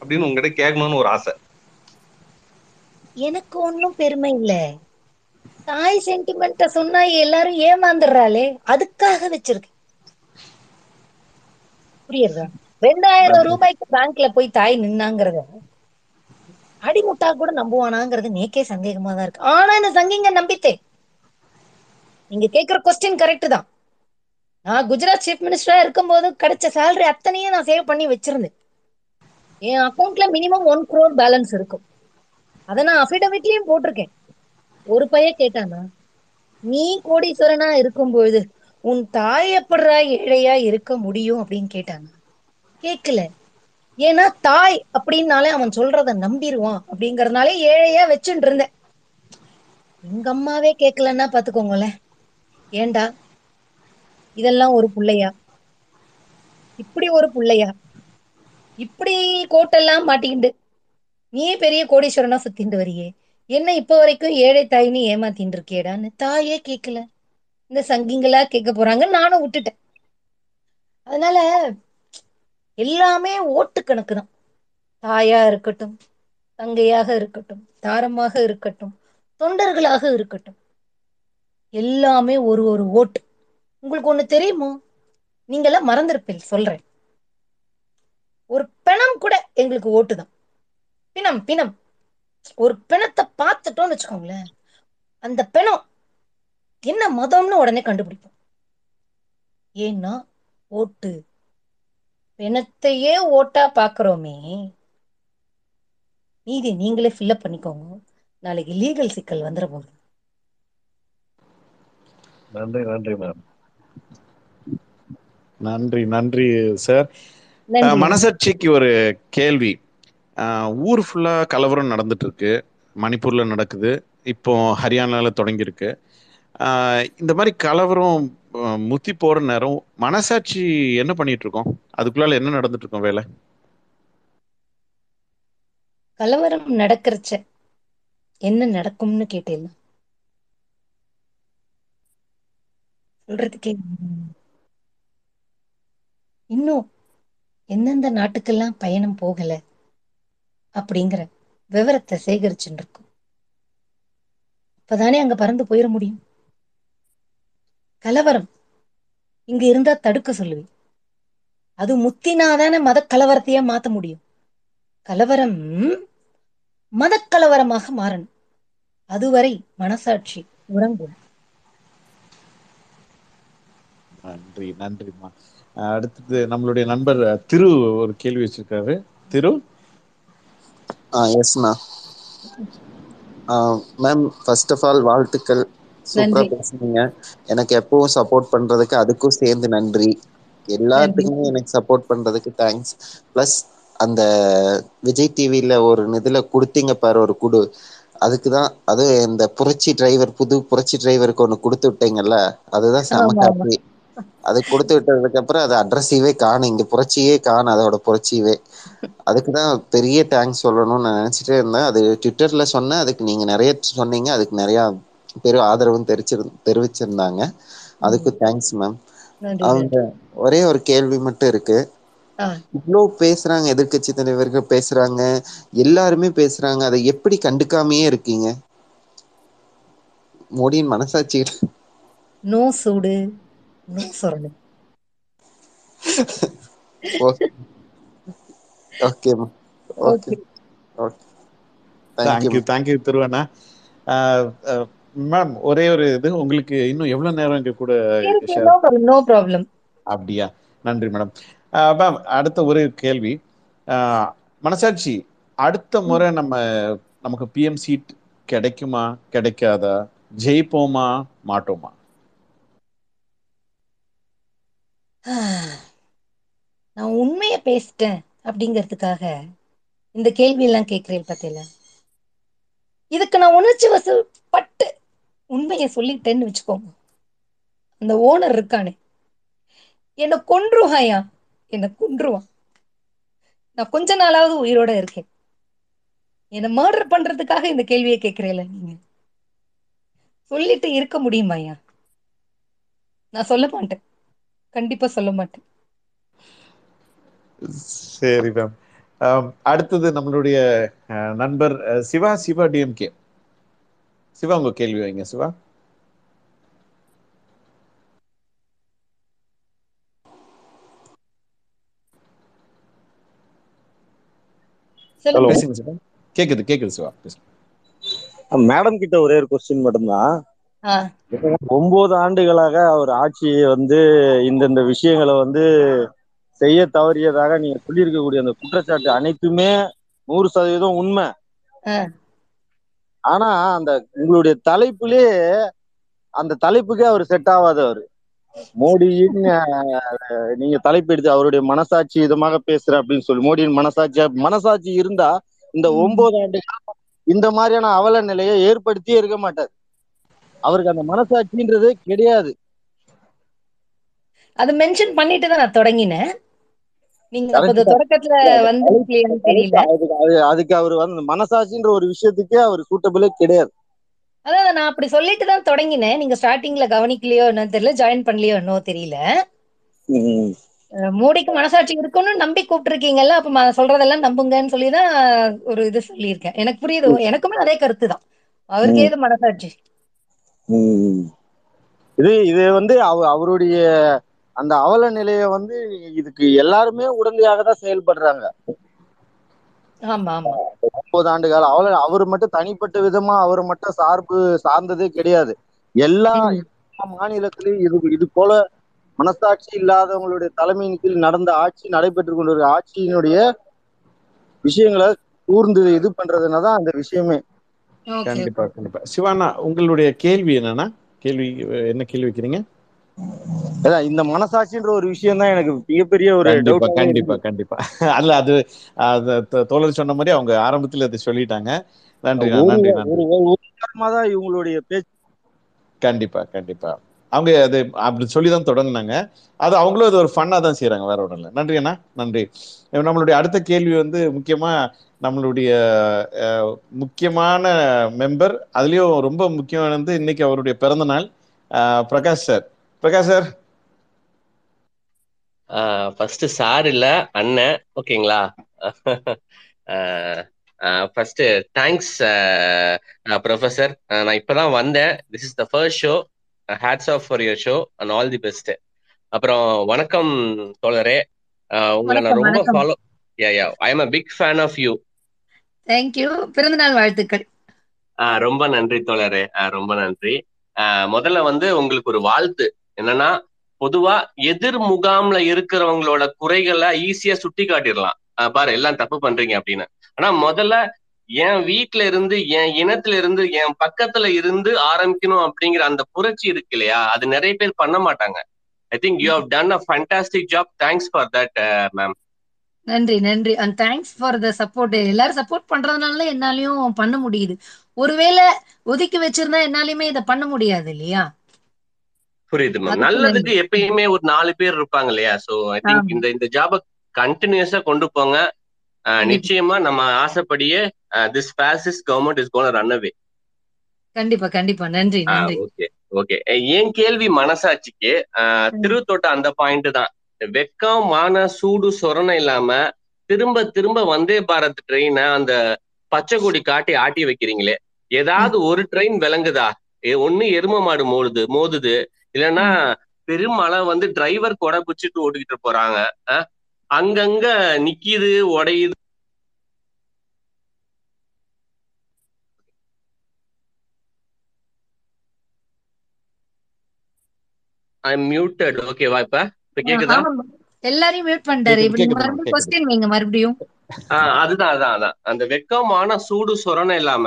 அப்படின்னு உங்ககிட்ட கேட்கணும்னு ஒரு ஆசை. எனக்கு ஒன்றும் பெருமை இல்ல. தாய் சென்டிமெண்ட்ட சொன்னா எல்லாரும் ஏமாந்துடுறாளே அதுக்காக வச்சிருக்கேன். புரியுதா? ரெண்டாயிரம் ரூபாய்க்கு பேங்க்ல போய் தாய் நின்னாங்கிறத அடிமுட்டா கூட நம்புவானாங்கிறது நேக்கே சந்தேகமா தான் இருக்கு. ஆனா இந்த சங்கிங்க நம்பித்தேன். நீங்க கேக்குற கொஸ்டின் கரெக்ட் தான். நான் குஜராத் சீஃப் மினிஸ்டரா இருக்கும்போது கிடைச்ச சேலரி அத்தனையும் நான் சேவ் பண்ணி வச்சிருந்தேன். என் அக்கௌண்ட்ல மினிமம் ஒன் குரோர் பேலன்ஸ் இருக்கும். அதை நான் அஃபிடவிட்லயும் போட்டிருக்கேன். ஒரு பையன் கேட்டானா நீ கோடீஸ்வரனா இருக்கும்பொழுது உன் தாய் எப்படிடா ஏழையா இருக்க முடியும்? அப்படின்னு கேட்டாங்க கேட்கல. ஏன்னா தாய் அப்படின்னாலே அவன் சொல்றத நம்பிடுவான் அப்படிங்கறதுனாலே ஏழையா வச்சுட்டு இருந்தேன். எங்க அம்மாவே கேட்கலன்னா பாத்துக்கோங்களேன் ஏண்டா? இதெல்லாம் ஒரு பிள்ளையா? இப்படி ஒரு பிள்ளையா? இப்படி கோட்டெல்லாம் மாட்டிக்கிண்டு. நீ பெரிய கோடீஸ்வரனா சுத்திண்டு வரியே. என்ன இப்ப வரைக்கும் ஏழை தாயின்னு ஏமாத்தின்னு இருக்கேடான்னு தாயே கேட்கல இந்த சங்கிங்களா கேட்க போறாங்க நானும் விட்டுட்டேன். அதனால எல்லாமே ஓட்டு கணக்கு தான் தாயா இருக்கட்டும் தங்கையாக இருக்கட்டும் தாரமாக இருக்கட்டும் தொண்டர்களாக இருக்கட்டும். எல்லாமே ஒரு ஒரு ஓட்டு. உங்களுக்கு ஒண்ணு தெரியுமோ? நீங்கெல்லாம் மறந்திருப்பீங்க சொல்றேன். ஒரு பிணம் கூட எங்களுக்கு ஓட்டுதான். பிணம் பிணம். ஒரு பிணத்தை பார்த்துட்டோம்னு வச்சுக்கோங்களேன் அந்த பிணம் என்ன மதம்னு உடனே கண்டுபிடிப்போம். ஏன்னா ஓட்டு. பிணத்தையே ஓட்டா பாக்குறோமே நீதி நீங்களே ஃபில்லப் பண்ணிக்கோங்க. நாளைக்கு லீகல் சிக்கல் வந்துட போகுது. நன்றி நன்றி மேம் நன்றி நன்றி சார் நன்றி மனசாட்சிக்கு ஒரு கேள்வி. ஊர் ஃபுல்லா கலவரம் நடந்துட்டு இருக்கு மணிப்பூர்ல நடக்குது. இப்போ ஹரியானால தொடங்கியிருக்கு. அஹ், இந்த மாதிரி கலவரம் முத்தி போற நேரம் மனசாட்சி என்ன பண்ணிட்டு இருக்கோம் அதுக்குள்ளால என்ன நடந்துட்டு இருக்கோம் வேலை? கலவரம் நடக்கிறச்ச என்ன நடக்கும்னு கேட்டேன் சொல்றதுக்கே இன்னும் எந்தெந்த நாட்டுக்கெல்லாம் பயணம் போகல அப்படிங்கிற விவரத்தை சேகரிச்சுட்டு இருக்கும் அப்பதானே அங்க பறந்து போயிட முடியும். கலவரம் இங்க இருந்தா தடுக்க சொல்லுவேன். அது முத்தினாதானே மத கலவரத்தையே மாத்த முடியும். கலவரம் மத கலவரமாக மாறணும். அதுவரை மனசாட்சி உறங்கும். நன்றி நன்றிம்மா. அடுத்தது நம்மளுடைய நண்பர் திரு ஒரு கேள்வி வச்சிருக்காரு. திரு? ஆ எஸ்ண்ணா மேம் ஃபர்ஸ்ட் ஆஃப் ஆல் வாழ்த்துக்கள். சூப்பரா. பேசுனீங்க. எனக்கு எப்பவும் சப்போர்ட் பண்றதுக்கு அதுக்கும் சேர்ந்து நன்றி. எல்லாத்துக்குமே எனக்கு சப்போர்ட் பண்றதுக்கு தேங்க்ஸ் ப்ளஸ் அந்த விஜய் டிவில ஒரு இதுல கொடுத்தீங்க பாரு ஒரு குடு. அதுக்கு தான் அது இந்த புரட்சி டிரைவர் புது புரட்சி டிரைவருக்கு ஒன்று கொடுத்து விட்டீங்கல்ல அதுதான் செம. ஹாப்பி அது கொடுத்து விட்டதுக்கு அப்புறம் அது அட்ரஸிவே காணும். இங்க புரட்சியே காணும் அதோட புரட்சியவே அதுக்கு தான் பெரிய தேங்க்ஸ் சொல்லணும்னு நான் நினைச்சிட்டே இருந்தேன். அது ட்விட்டர்ல சொன்னேன். அதுக்கு நீங்க நிறைய சொன்னீங்க. அதுக்கு நிறைய பேர் ஆதரவும் தெரிவிச்சிரு தெரிவிச்சிருந்தாங்க. அதுக்கு தேங்க்ஸ் மேம் அவங்க ஒரே ஒரு கேள்வி மட்டும் இருக்கு. இவ்வளோ பேசுறாங்க எதிர்க்கட்சி தலைவர்கள் பேசுறாங்க. எல்லாருமே பேசுறாங்க. அதை எப்படி கண்டுக்காமையே இருக்கீங்க? மோடியின் மனசாட்சி நோ சூடு. No சொரணு okay okay okay okay okay thank you thank you thank you திருவண்ணா ma'am ஒரே ஒரு இது உங்களுக்கு இன்னும் எவ்வளவு நேரம் எங்க கூட நோ ப்ராப்ளம் அப்படியா? நன்றி மேடம் மேம் அடுத்த ஒரு கேள்வி. அஹ், மனசாட்சி அடுத்த முறை நம்ம நமக்கு பிஎம் சீட் கிடைக்குமா கிடைக்காதா? ஜெயிப்போமா மாட்டோமா? <sighs> நான் உண்மைய பேசிட்டேன் அப்படிங்கிறதுக்காக இந்த கேள்வி எல்லாம் கேட்கிறேன் இதுக்கு நான் உணர்ச்சி வசப்பட்டு உண்மையை சொல்லிட்டேன்னு வச்சுக்கோங்க. அந்த ஓனர் இருக்கானே. என்னை கொன்றுவாயா? என்னை கொன்றுவான். நான் கொஞ்ச நாளாவது உயிரோட இருக்கேன். என்னை மர்டர் பண்றதுக்காக இந்த கேள்வியை கேட்கிறேன்ல நீங்க? சொல்லிட்டு இருக்க முடியுமாயா நான் சொல்ல மாட்டேன். கண்டிப்பா சொல்ல மாட்டேன். சரி மேம் அடுத்தது நம்மளுடைய அஹ், நண்பர் அஹ், சிவா சிவா டிஎம்கே சிவா உங்க கேள்வி வைங்க சிவா. பேசுங்க சிவா. கேக்குது கேக்குது சிவா. மேடம் கிட்ட ஒரே ஒரு கொஸ்டின் மட்டும்தான். ஒன்பது ஆண்டுகளாக அவர் ஆட்சியை வந்து இந்தந்த விஷயங்களை வந்து செய்ய தவறியதாக நீங்க சொல்லியிருக்கக்கூடிய அந்த குற்றச்சாட்டு அனைத்துமே நூறு சதவீதம் உண்மை. ஆனா அந்த உங்களுடைய தலைப்புலயே அந்த தலைப்புக்கே அவர் செட் ஆகாதவர் மோடியின் அஹ், நீங்க தலைப்பு எடுத்து அவருடைய மனசாட்சி இதமாக பேசுறேன் அப்படின்னு சொல்லி மோடியின் மனசாட்சி மனசாட்சி இருந்தா இந்த. ஒன்பது ஆண்டு காலம் இந்த மாதிரியான அவல நிலையை ஏற்படுத்தியே இருக்க மாட்டார் அவருக்கு அந்த மனசாட்சின்றது கிடையாது. அது மென்ஷன் பண்ணிட்டு தான் நான் தொடங்கினேன். நீங்க அப்ப தொடக்கத்துல வந்து தெரியல. அதுக்கு அது- அதுக்கு அவர் வந்து மனசாட்சின்ற ஒரு விஷயத்துக்கே அவர் சூட்டபிளே கிடையாது. அதான் நான் அப்படி சொல்லிட்டு தான் தொடங்கினேன். நீங்க ஸ்டார்டிங்ல கவனிக்கலையோ என்னன்னு தெரியல ஜாயின் பண்ணலையோ என்னவோ தெரியல. மோடிக்கு மனசாட்சி இருக்குன்னு நம்பி கூப்பிட்டுருக்கீங்கல்ல அப்ப சொல்றதெல்லாம் நம்புங்கன்னு சொல்லி தான் ஒரு இது சொல்லியிருக்கேன். எனக்கு புரியுது எனக்குமே அதே கருத்து தான் அவருக்கு ஏது மனசாட்சி. இது இது வந்து அவ அவருடைய அந்த அவல நிலையை வந்து இதுக்கு எல்லாருமே உடனடியாக தான் செயல்படுறாங்க. முப்பது ஆண்டு காலம் அவல அவர் மட்டும் தனிப்பட்ட விதமா அவர் மட்டும் சார்பு சார்ந்ததே கிடையாது. எல்லா மாநிலத்திலையும் இது இது போல மனசாட்சி இல்லாதவங்களுடைய தலைமையின் கீழ் நடந்த ஆட்சி நடைபெற்று கொண்டிருக்கிற ஆட்சியினுடைய விஷயங்களை கூர்ந்து இது பண்றதுனா தான் அந்த விஷயமே. கண்டிப்பா கண்டிப்பா. சிவானா உங்களுடைய கேள்வி என்னன்னா? கேள்வி என்ன கேள்வி வைக்கிறீங்க? அதான் இந்த மனசாட்சின்ற ஒரு விஷயம் தான் எனக்கு மிகப்பெரிய ஒரு கண்டிப்பா டவுட் கண்டிப்பா கண்டிப்பா. <laughs> அல்ல அது தோழர் சொன்ன மாதிரி அவங்க ஆரம்பத்துல அதை சொல்லிட்டாங்க. நன்றி நன்றி தான் இவங்களுடைய பேச்சு. கண்டிப்பா கண்டிப்பா. அவங்க அது அப்படி சொல்லி தான் தொடங்குனாங்க. அது அவங்களும் அது ஒரு ஃபன்னா தான் செய்றாங்க வேற ஒன்றும் இல்லை. நன்றி அண்ணா. நன்றி. நம்மளுடைய அடுத்த கேள்வி வந்து முக்கியமா நம்மளுடைய முக்கியமான மெம்பர் அதுலயும் ரொம்ப முக்கியமானது இன்னைக்கு அவருடைய பிறந்த நாள். Prakash sir. Prakash sir. First sir இல்ல அண்ணன். ஓகேங்களா? ஃபர்ஸ்ட் தேங்க்ஸ் ப்ரொஃபசர் நான் இப்பதான் வந்தேன். This is the first show hats off for your show and all the best அப்புறம் வணக்கம் தோழரே. உங்களை நான் ரொம்ப follow yeah yeah I am a big fan of you thank you பிறந்தநாள் வாழ்த்துக்கள். ரொம்ப நன்றி தோழரே. ரொம்ப நன்றி. முதல்ல வந்து உங்களுக்கு ஒரு வாழ்த்து. என்னன்னா பொதுவா எதிர் முகாம்ல இருக்கிறவங்களோட குறைகளை ஈஸியா சுட்டி காட்டிடலாம் பாரு எல்லாம் தப்பு பண்றீங்க அப்படின்னு. ஆனா முதல்ல என் வீட்டுல இருந்து என் இனத்துல இருந்து என் பக்கத்துல இருந்து ஆரம்பிக்கணும் அப்படிங்கிற அந்த புரட்சி இருக்கு இல்லையா? அது நிறைய பேர் பண்ண மாட்டாங்க. I think you have done a fantastic job thanks for that ma'am நன்றி நன்றி. And thanks for the support எல்லாரும் சப்போர்ட் பண்றதுனால என்னாலயும் பண்ண முடியுது. ஒருவேளை ஒதுக்கி வச்சிருந்தா என்னாலையுமே இதை பண்ண முடியாது இல்லையா? புரியுது மேம் நல்லதுக்கு எப்பயுமே ஒரு நாலு பேர் இருப்பாங்க இல்லையா? சோ ஐ திங்க் இந்த இந்த ஜாப கண்டினியூஸா கொண்டு போங்க. நிச்சயமா நம்ம ஆசைப்படியே this fascist government is gone run away கண்டிப்பா கண்டிப்பா. நன்றி நன்றி. ஓகே ஓகே என் கேள்வி மனசாட்சிக்கு. திருத்தொட்ட அந்த பாயிண்ட் தான். வெக்கம் மான சூடு சொரணை இல்லாம திரும்ப திரும்ப வந்தே பாரத் ட்ரெயினை அந்த பச்சை கொடி காட்டி ஆட்டி வைக்கிறீங்களே. ஏதாவது ஒரு ட்ரெயின் விளங்குதா? ஒண்ணு எரும மாடு மோதுது மோதுது. இல்லைன்னா ம். பெருமழை வந்து டிரைவர் கொடை பிடிச்சிட்டு ஓட்டிக்கிட்டு போறாங்க. அங்கங்க நிக்கிது உடையுது. ஐ மியூட்டட் ஓகேவா இப்ப. எல்லாரையும் மியூட் பண்ணிட்டாரு. மறுபடியும் கொஸ்டின் வைங்க மறுபடியும். அதுதான் அதான் அதான் அந்த வெக்கமான சூடு சொரணை இல்லாம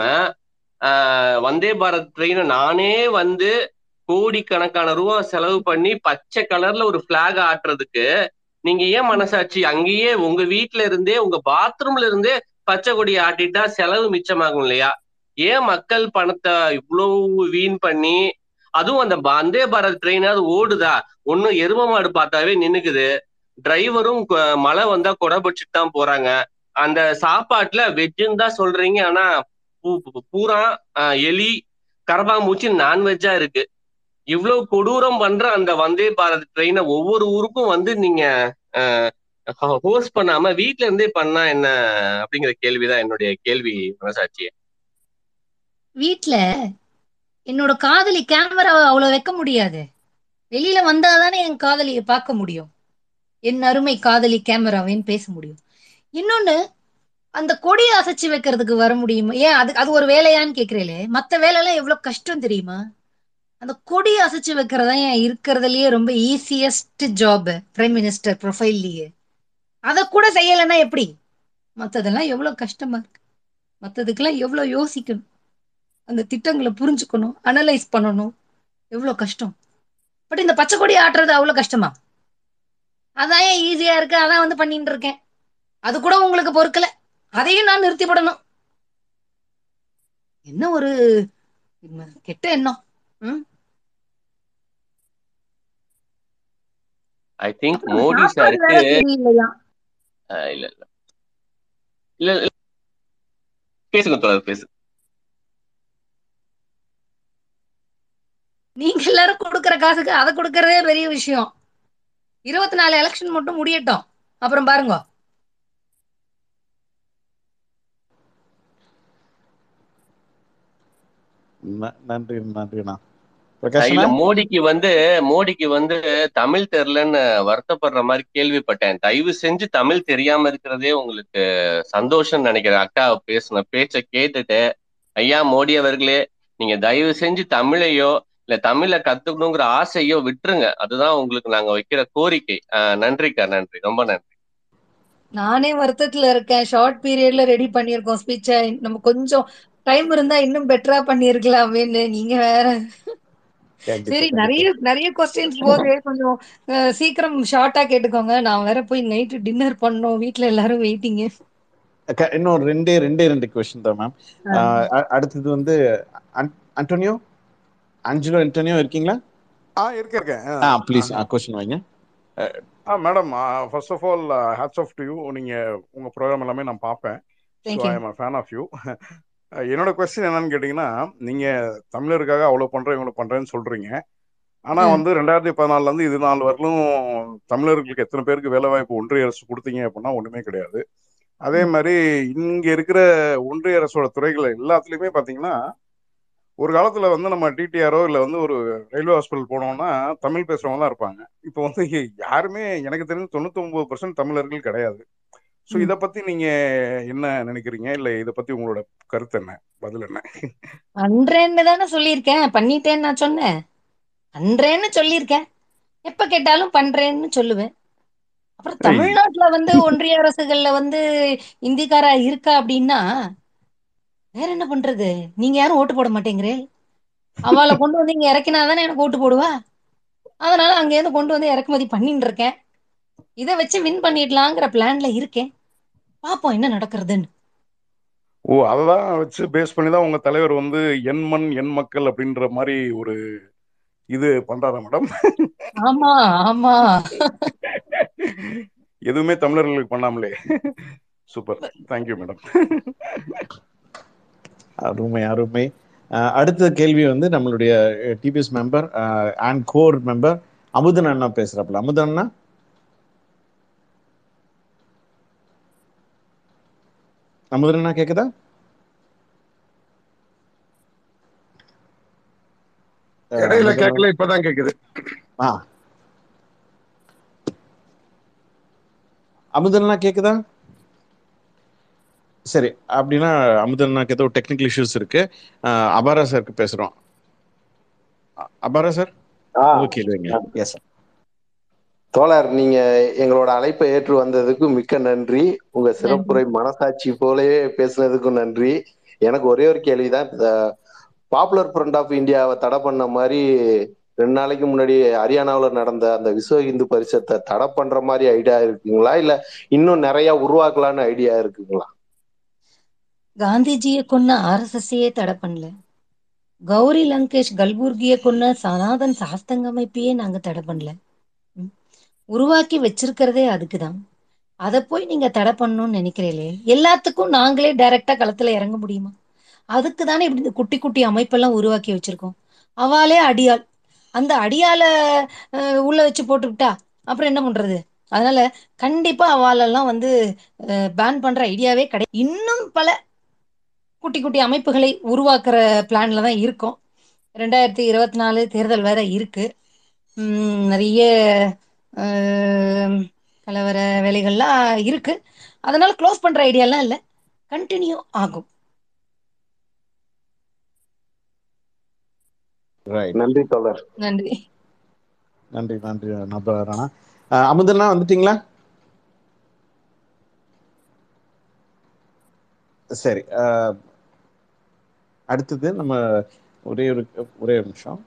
ஆஹ் வந்தே பாரத் ட்ரெயினை நானே வந்து கோடிக்கணக்கான ரூபா செலவு பண்ணி பச்சை கலர்ல ஒரு பிளாக் ஆட்டுறதுக்கு நீங்க ஏன் மனசாட்சி? அங்கேயே உங்க வீட்ல இருந்தே உங்க பாத்ரூம்ல இருந்தே பச்சை கொடி ஆட்டிட்டா செலவு மிச்சமாகும் இல்லையா? ஏன் மக்கள் பணத்தை இவ்வளவு வீண் பண்ணி அதுவும் அந்த வந்தே பாரத் ட்ரெயினாவது ஓடுதா? ஒன்னும் எரும மாடு பார்த்தாவே நின்னுக்குது. டிரைவரும் மழை வந்தா கொடை பிடிச்சிட்டு தான் போறாங்க. அந்த சாப்பாட்டுல வெஜ்ஜுன்னு தான் சொல்றீங்க. ஆனா பூ- பூரா ஆஹ், எலி கரப்பாம்பூச்சி நான்வெஜ்ஜா இருக்கு. இவ்வளவு கொடூரம் பண்ற அந்த வந்தே பாரத் ட்ரெயினை ஒவ்வொரு ஊருக்கும் வந்து நீங்க ஹோஸ்ட் பண்ணாம வீட்ல இருந்தே பண்ணா என்ன அப்படிங்கிற கேள்விதான் என்னுடைய கேள்வி மனசாட்சி வீட்ல என்னோட காதலி கேமராவை அவ்வளவு வைக்க முடியாது. வெளியில வந்தாதானே என் காதலியை பார்க்க முடியும். என் அருமை காதலி கேமராவின்னு பேச முடியும். இன்னொன்னு அந்த கொடியை அசைச்சு வைக்கிறதுக்கு வர முடியுமா? ஏன் அது அது ஒரு வேலையான்னு கேக்குறீங்களே? மத்த வேலையெல்லாம் எவ்வளவு கஷ்டம் தெரியுமா? அந்த கொடியை அசைச்சு வைக்கிறதா ஏன் இருக்கிறதுலயே ரொம்ப ஈஸியஸ்ட் ஜாப் பிரைம் மினிஸ்டர் ப்ரொஃபைல்லயே அதை கூட செய்யலைன்னா எப்படி? மத்ததெல்லாம் எவ்வளவு கஷ்டமா இருக்கு. மத்ததுக்கெல்லாம் எவ்வளவு யோசிக்கணும். அந்த திட்டங்களை புரிஞ்சுக்கணும் அனலைஸ் பண்ணணும். எவ்வளவு கஷ்டம்? பட் இந்த பச்சை கொடி ஆட்டுறது அவ்வளவு கஷ்டமா? அதான் ஏன் ஈஸியா இருக்கு? அதான் வந்து பண்ணிட்டு இருக்கேன். அது கூட உங்களுக்கு பொறுக்கல. அதையும் நான் நிறுத்தி போடணும் என்ன ஒரு கெட்ட எண்ணம்? ம்? ஐ திங்க் மோடி சாருக்கு இல்ல இல்ல. இல்ல பேசுங்க பேசு. நீங்க எல்லாரும் கொடுக்கற காசுக்கு அதை கொடுக்கறதே பெரிய விஷயம். இருபத்தி நாலு எலெக்ஷன் மட்டும் முடியட்டும். அப்புறம் பாருங்க. நன்றி நன்றிண்ணா. மோடிக்கு வந்து மோடிக்கு வந்து தமிழ் தெரியலன்னு வருத்தப்படுற மாதிரி கேள்விப்பட்டேன். தயவு செஞ்சு தமிழ் தெரியாம இருக்கிறதே உங்களுக்கு சந்தோஷம் நினைக்கிறேன். அக்கா பேசின பேச்ச கேட்டுட்டு ஐயா மோடி அவர்களே நீங்க தயவு செஞ்சு தமிழையோ இல்ல தமிழை கத்துக்கணுங்கிற ஆசையோ விட்டுருங்க. அதுதான் உங்களுக்கு நாங்க வைக்கிற கோரிக்கை. நன்றிக்கா நன்றி. ரொம்ப நன்றி. நானே வருத்தத்துல இருக்கேன். ஷார்ட் பீரியட்ல ரெடி பண்ணியிருக்கோம் ஸ்பீச்சை நம்ம கொஞ்சம் டைம் இருந்தா இன்னும் பெட்டரா பண்ணியிருக்கலாமேன்னு நீங்க வேற. சரி நிறைய நிறைய கொஸ்டின்ஸ் போது கொஞ்சம் சீக்கிரம் ஷார்ட்டா கேட்டுக்கோங்க. நான் வேற போய் நைட்டு டின்னர் பண்ணோம். வீட்ல எல்லாரும் வெயிட்டிங்க இன்னும் ரெண்டே ரெண்டே ரெண்டு கொஸ்டின் தான் மேம் அடுத்தது வந்து அன்டோனியோ? அஞ்சலோ அன்டோனியோ இருக்கீங்களா? ஆ இருக்கேன் இருக்கேன். ஆ. ப்ளீஸ் ஆ. கொஸ்டின் வைங்க. ஆ madam first of all hats off to you நீங்கள் உங்கள் ப்ரோக்ராம் எல்லாமே நான் பார்ப்பேன். So I am a fan of you என்னோட கொஸ்டின் என்னன்னு கேட்டிங்கன்னா நீங்கள் தமிழருக்காக அவ்வளோ பண்ணுறேன் இவ்வளோ பண்ணுறேன்னு சொல்கிறீங்க ஆனால் ம். வந்து ரெண்டாயிரத்தி பதினாலுலேருந்து இது நாள் வரலும் தமிழர்களுக்கு எத்தனை பேருக்கு வேலை வாய்ப்பு ஒன்றிய அரசு கொடுத்தீங்க அப்படின்னா ஒன்றுமே கிடையாது. அதே மாதிரி இங்கே இருக்கிற ஒன்றிய அரசோட துறைகள் எல்லாத்துலேயுமே பார்த்தீங்கன்னா ஒரு காலத்தில் வந்து நம்ம டிடிஆரோ இல்லை வந்து ஒரு ரயில்வே ஹாஸ்பிட்டல் போனோம்னா தமிழ் பேசுகிறவங்க தான் இருப்பாங்க. இப்போ வந்து யாருமே எனக்கு தெரிஞ்சு தொண்ணூத்தொம்பது பர்சன்ட் தமிழர்கள் கிடையாது. ஸோ இதை பற்றி நீங்கள் என்ன நினைக்கிறீங்க? இல்லை இதை பற்றி உங்களோட கருத்து என்ன? பதில் என்ன? பண்றேன்னு தானே சொல்லியிருக்கேன். பண்ணிட்டேன்னு நான் சொன்னேன். பண்றேன்னு சொல்லியிருக்கேன். எப்ப கேட்டாலும் பண்றேன்னு சொல்லுவேன். அப்புறம் தமிழ்நாட்டுல வந்து ஒன்றிய அரசுகள்ல வந்து இந்திக்காரா இருக்கா அப்படின்னா வேற என்ன பண்றது? நீங்க யாரும் ஓட்டு போட மாட்டேங்கிறே. அவளை கொண்டு வந்து இங்க இறக்கினா தானே எனக்கு ஓட்டு போடுவா? அதனால அங்கேருந்து கொண்டு வந்து இறக்குமதி பண்ணிட்டு இருக்கேன். இதை வச்சு வின் பண்ணிடலாங்கிற பிளான்ல இருக்கேன். பாப்போம் என்ன நடக்கிறதுன்னு. ஓ அததான் வச்சு பேஸ் பண்ணி தான் உங்கள் தலைவர் வந்து என் மண் என் மக்கள் அப்படின்ற மாதிரி ஒரு இது பண்றாரா மேடம்? ஆமா ஆமா. எதுவுமே தமிழர்களுக்கு பண்ணாமலே. சூப்பர். Thank you madam. அருமை அருமை. அடுத்த கேள்வி வந்து நம்மளுடைய DPS member and core member Amudhan அண்ணா பேசுறாப்புல. அமுதன் அண்ணா? அமுதன் அண்ணா கேக்குதா? இடையில கேட்கல இப்பதான் கேக்குது. ஆ. அமுதன் அண்ணா கேக்குதா? சரி அப்படின்னா அமுதன் அண்ணாக்கு ஏதோ டெக்னிக்கல் இஷ்யூஸ் இருக்கு. அபாரா சாருக்கு பேசுறோம். அபாரா சார் எஸ் சார் தோழர் நீங்க எங்களோட அழைப்பை ஏற்று வந்ததுக்கு மிக்க நன்றி. உங்க சிறப்புரை மனசாட்சி போலவே பேசுனதுக்கும் நன்றி. எனக்கு ஒரே ஒரு கேள்விதான். பாப்புலர் ஃப்ரண்ட் ஆஃப் இந்தியாவை தடை பண்ண மாதிரி ரெண்டு நாளைக்கு முன்னாடி ஹரியானாவில் நடந்த அந்த விஸ்வ இந்து பரிஷத்தை தடை பண்ற மாதிரி ஐடியா இருக்குங்களா? இல்ல இன்னும் நிறைய உருவாக்கலாம்னு ஐடியா இருக்குங்களா? காந்திஜியை கொன்ன ஆர்எஸ்எஸ்ஸையே தடை பண்ணல. கௌரி லங்கேஷ் கல்புர்கியை கொன்ன சனாதன் சாஸ்தங்க அமைப்பையே நாங்க தடை பண்ணல. உருவாக்கி வச்சிருக்கிறதே அதுக்குதான். அதை போய் நீங்க தடை பண்ணணும்னு நினைக்கிறீங்களே? எல்லாத்துக்கும் நாங்களே டைரக்டா களத்துல இறங்க முடியுமா? அதுக்கு தானே இப்படி இந்த குட்டி குட்டி அமைப்பெல்லாம் உருவாக்கி வச்சிருக்கோம். அவாலே அடியாள். அந்த அடியால உள்ள வச்சு போட்டுக்கிட்டா அப்புறம் என்ன பண்றது? அதனால கண்டிப்பா அவாலெல்லாம் வந்து பேன் பண்ற ஐடியாவே கிடையாது இன்னும் பல குட்டி குட்டி அமைப்புகளை உருவாக்குற பிளான்ல தான் இருக்கோம். ரெண்டாயிரத்தி இருபத்தி நாலு தேர்தல் வேற இருக்கு. உம், நிறைய கலவர வேலைகள்லாம் இருக்கு. அதனால க்ளோஸ் பண்ற ஐடியாலாம் இல்லை. கண்டினியூ ஆகும். ரைட் நன்றி தோழர். நன்றி. நன்றி நன்றி நபரானா அமுதண்ணா வந்துட்டீங்களா? சரி அடுத்தது நம்ம ஒரே ஒரு ஒரே ஒரு நிமிஷம்.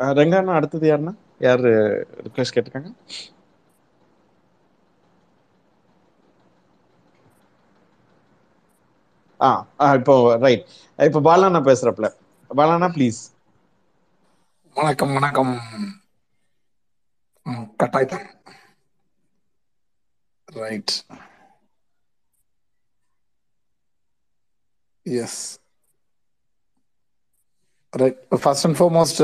ரெங்கானா அடுத்தது யாருன்னா? யார் ரிக்வெஸ்ட் கேட்டிருக்காங்க? ஆ இப்போ ரைட் இப்போ பாலானா பேசுறப்பல. பாலானா ப்ளீஸ் வணக்கம் வணக்கம். கட்டாயத்தான் right yes right first and foremost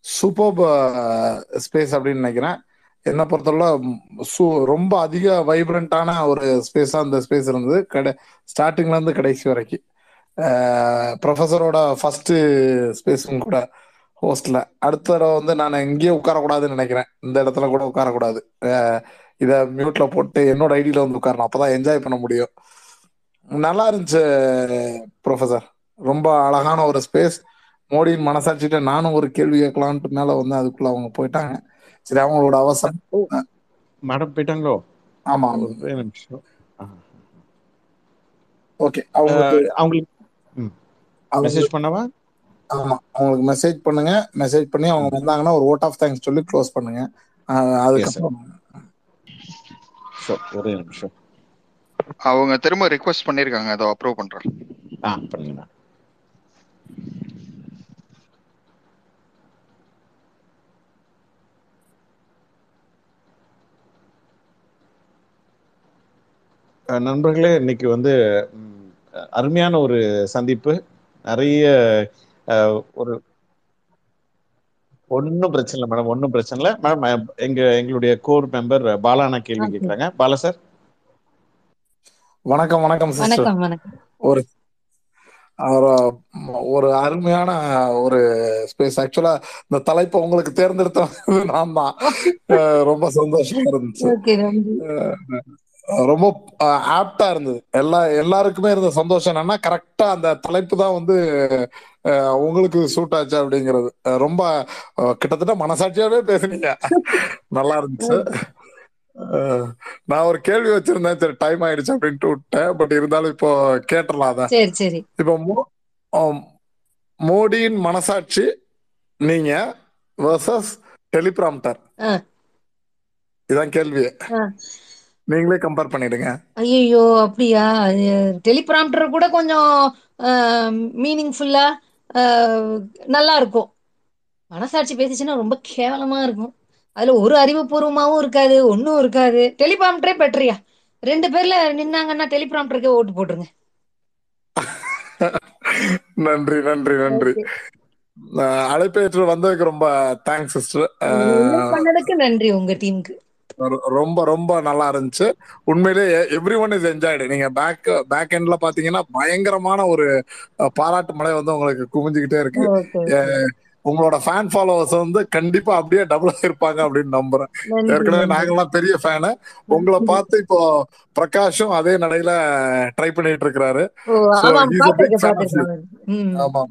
super space அப்படின்னு நினைக்கிறேன். என்னை பொறுத்தவரை ம், ரொம்ப அதிக வைப்ரண்டான ஒரு ஸ்பேஸா அந்த ஸ்பேஸ் இருந்தது. கடை ஸ்டார்டிங்ல இருந்து கடைசி வரைக்கும். ப்ரொஃபஸரோட ஃபர்ஸ்ட் ஸ்பேஸும் கூட ஹோஸ்டில் அடுத்த தடவை வந்து நான் எங்கேயே உட்காரக்கூடாதுன்னு நினைக்கிறேன். இந்த இடத்துல கூட உட்காரக்கூடாது. இதை மியூட்டில் போட்டு என்னோட ஐடியில் வந்து உட்காரணும். அப்பதான் என்ஜாய் பண்ண முடியும். நல்லா இருந்துச்சு ப்ரொஃபசர் ரொம்ப அழகான ஒரு ஸ்பேஸ் மோடியின் மனசாட்சிட்ட நானும் ஒரு கேள்வி கேட்கலான்ட்டு மேல வந்து அதுக்குள்ள அவங்க போயிட்டாங்க. சரி அவங்களோட அவசரம். மேடம் போயிட்டாங்களோ? ஆமா. ஓகே அவங்களுக்கு அவங்களுக்கு அவங்க மெசேஜ் பண்ணவா? ஆமா. அவங்களுக்கு மெசேஜ் பண்ணுங்க. மெசேஜ் பண்ணி அவங்க வந்தாங்கன்னா ஒரு ஓட் ஆஃப் தேங்க்ஸ் சொல்லி க்ளோஸ் பண்ணுங்க. அதுக்கப்புறம் ஒரே நிமிஷம். அவங்க திரும்ப ரிக்வெஸ்ட் பண்ணிருக்காங்க அதை அப்ரூவ் பண்றேன். ஆ பண்ணுங்க. நண்பர்களே இன்னைக்கு வந்து அருமையான ஒரு சந்திப்பு. நிறைய ஒரு ஒன்றும் பிரச்சனை இல்லை மேடம் ஒன்றும் பிரச்சனை இல்லை. மேடம் எங்க எங்களுடைய கோர் மெம்பர் பாலானா கேள்வி கேட்குறாங்க பாலா சார்? வணக்கம் வணக்கம் சிஸ்டர் ஒரு ஒரு- அருமையான ஒரு ஸ்பேஸ் ஆக்சுவலா இந்த தலைப்பை உங்களுக்கு தேர்ந்தெடுத்த நான் தான் <laughs> ரொம்ப சந்தோஷமா இருந்துச்சு. ரொம்ப ஆப்டா இருந்தது. எல்லா எல்லாருக்குமே இருந்த சந்தோஷம் என்னன்னா கரெக்டா அந்த தலைப்பு தான் வந்து உங்களுக்கு சூட் ஆச்சு அப்படிங்கிறது. ரொம்ப கிட்டத்தட்ட மனசாட்சியாவே பேசுனீங்க. <laughs> நல்லா இருந்துச்சு. நான் ஒரு கேள்வி வச்சிருந்தேன் சரி டைம் ஆயிடுச்சு அப்படின்ட்டு விட்டேன். பட் இருந்தாலும் இப்போ கேட்டலாம் அத சரி சரி. இப்போ மோடியின் மனசாட்சி நீங்க வர்சஸ் டெலிபிராம்டர். இதான் கேள்வி. நீங்களே கம்பேர் பண்ணிடுங்க. ஐயோ அப்படியா? டெலிபிராம்டர் கூட கொஞ்சம் மீனிங்ஃபுல்லா நல்லா இருக்கும். மனசாட்சி பேசிச்சுன்னா ரொம்ப கேவலமா இருக்கும். அதுல ஒரு அறிவுபூர்வமாவும் இருக்காது ஒன்றும் இருக்காது. டெலிபிராம்டரே பெட்டரியா. ரெண்டு பேர்ல நின்னாங்கன்னா டெலிபிராம்டருக்கே ஓட்டு போட்டுருங்க. <laughs> நன்றி நன்றி நன்றி. அழைப்பேற்று வந்ததுக்கு ரொம்ப தேங்க்ஸ் சிஸ்டர் பண்ணதுக்கு நன்றி உங்க டீமுக்கு. ரொம்ப ரொம்ப நல்லா இருந்துச்சு. உண்மையிலேயே எவ்ரி ஒன் இஸ் என்ஜாய்டு நீங்க பேக் பேக் எண்ட்ல பாத்தீங்கன்னா பயங்கரமான ஒரு பாராட்டு மழை வந்து உங்களுக்கு குவிஞ்சுக்கிட்டே இருக்கு. உங்களோட ஃபேன் ஃபாலோவர்ஸ் வந்து கண்டிப்பா அப்படியே டபுளா இருப்பாங்க அப்படின்னு நம்புறேன். ஏற்கனவே நாங்கெல்லாம் பெரிய ஃபேனு உங்களை பார்த்து இப்போ பிரகாஷும் அதே நடையில ட்ரை பண்ணிட்டு இருக்கிறாரு. ஆமா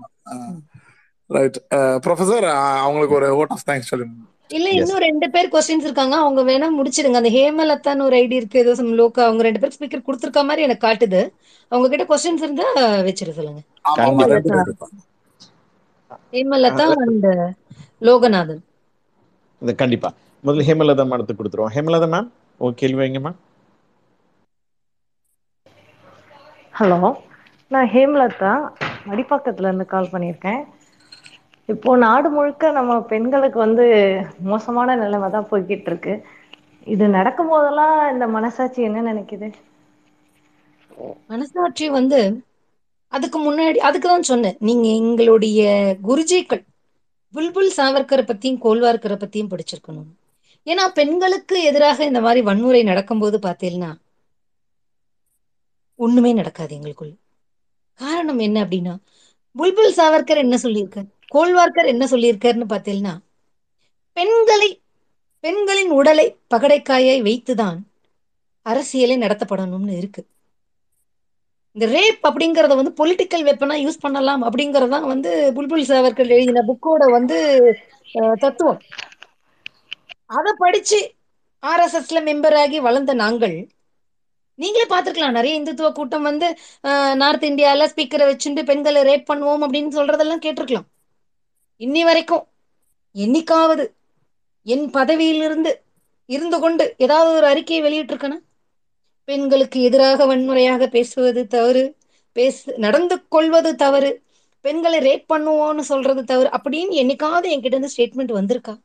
ரைட் ப்ரொஃபசர் அவங்களுக்கு ஒரு ஓட் ஆஃப் தேங்க்ஸ் சொல்லுங்க. இல்ல இன்னும் ரெண்டு பேர் கொஸ்டின்ஸ் இருக்காங்க. அவங்க வேணா முடிச்சிடுங்க அந்த ஹேமலதான்னு ஒரு ஐடி இருக்கு. ஏதோ சம் லோக்கா அவங்க ரெண்டு பேர் ஸ்பீக்கர் கொடுத்துருக்க மாதிரி எனக்கு காட்டுது. அவங்க கிட்ட கொஸ்டின்ஸ் இருந்தா வச்சிட சொல்லுங்க. ஹேமலதா அண்ட் லோகநாதன். இது கண்டிப்பா. முதல்ல ஹேமலதா மேடத்துக்கு கொடுத்துருவோம். ஹேமலதா மேம் உங்க கேள்வி வைங்கம்மா ஹலோ நான் ஹேம்லதா மடிப்பாக்கத்துல இருந்து கால் பண்ணியிருக்கேன். இப்போ நாடு முழுக்க நம்ம பெண்களுக்கு வந்து மோசமான நிலைமை தான் போய்கிட்டு இருக்கு. இது நடக்கும் போதெல்லாம் இந்த மனசாட்சி என்ன நினைக்குது? மனசாட்சி வந்து அதுக்கு முன்னாடி அதுக்கு தான் சொன்னேன். நீங்க எங்களுடைய குருஜிக்கள் புல்புல் சாவர்கரை பத்தியும் கோல்வார்கரை பத்தியும் படிச்சிருக்கணும். ஏன்னா பெண்களுக்கு எதிராக இந்த மாதிரி வன்முறை நடக்கும்போது பார்த்தீங்கன்னா ஒண்ணுமே நடக்காது எங்களுக்குள்ள. காரணம் என்ன அப்படின்னா புல்புல் சாவர்கர் என்ன சொல்லியிருக்கார்? கோல்வார்கர் என்ன சொல்லியிருக்காருன்னு பார்த்தீங்கன்னா பெண்களை பெண்களின் உடலை பகடைக்காயை வைத்துதான் அரசியலை நடத்தப்படணும்னு இருக்கு. இந்த ரேப் அப்படிங்கறத வந்து பொலிட்டிக்கல் வெப்பனா யூஸ் பண்ணலாம் அப்படிங்கறதான் வந்து புல்புல் சாவர்கள் எழுதின புக்கோட வந்து அஹ், தத்துவம். அதை படிச்சு ஆர்எஸ்எஸ்ல மெம்பர் ஆகி வளர்ந்த நாங்கள் நீங்களே பார்த்திருக்கலாம். நிறைய இந்துத்துவ கூட்டம் வந்து நார்த் இந்தியால ஸ்பீக்கரை வச்சுட்டு பெண்களை ரேப் பண்ணுவோம் அப்படின்னு சொல்றதெல்லாம் கேட்டிருக்கலாம். இன்னி வரைக்கும் என்னைக்காவது என் பதவியிலிருந்து இருந்து கொண்டு ஏதாவது ஒரு அறிக்கையை வெளியிட்டிருக்கேன்னா பெண்களுக்கு எதிராக வன்முறையாக பேசுவது தவறு பேசு நடந்து கொள்வது தவறு பெண்களை ரேப் பண்ணுவோம்னு சொல்றது தவறு அப்படின்னு என்னைக்காவது என்கிட்ட இருந்து ஸ்டேட்மெண்ட் வந்திருக்கா?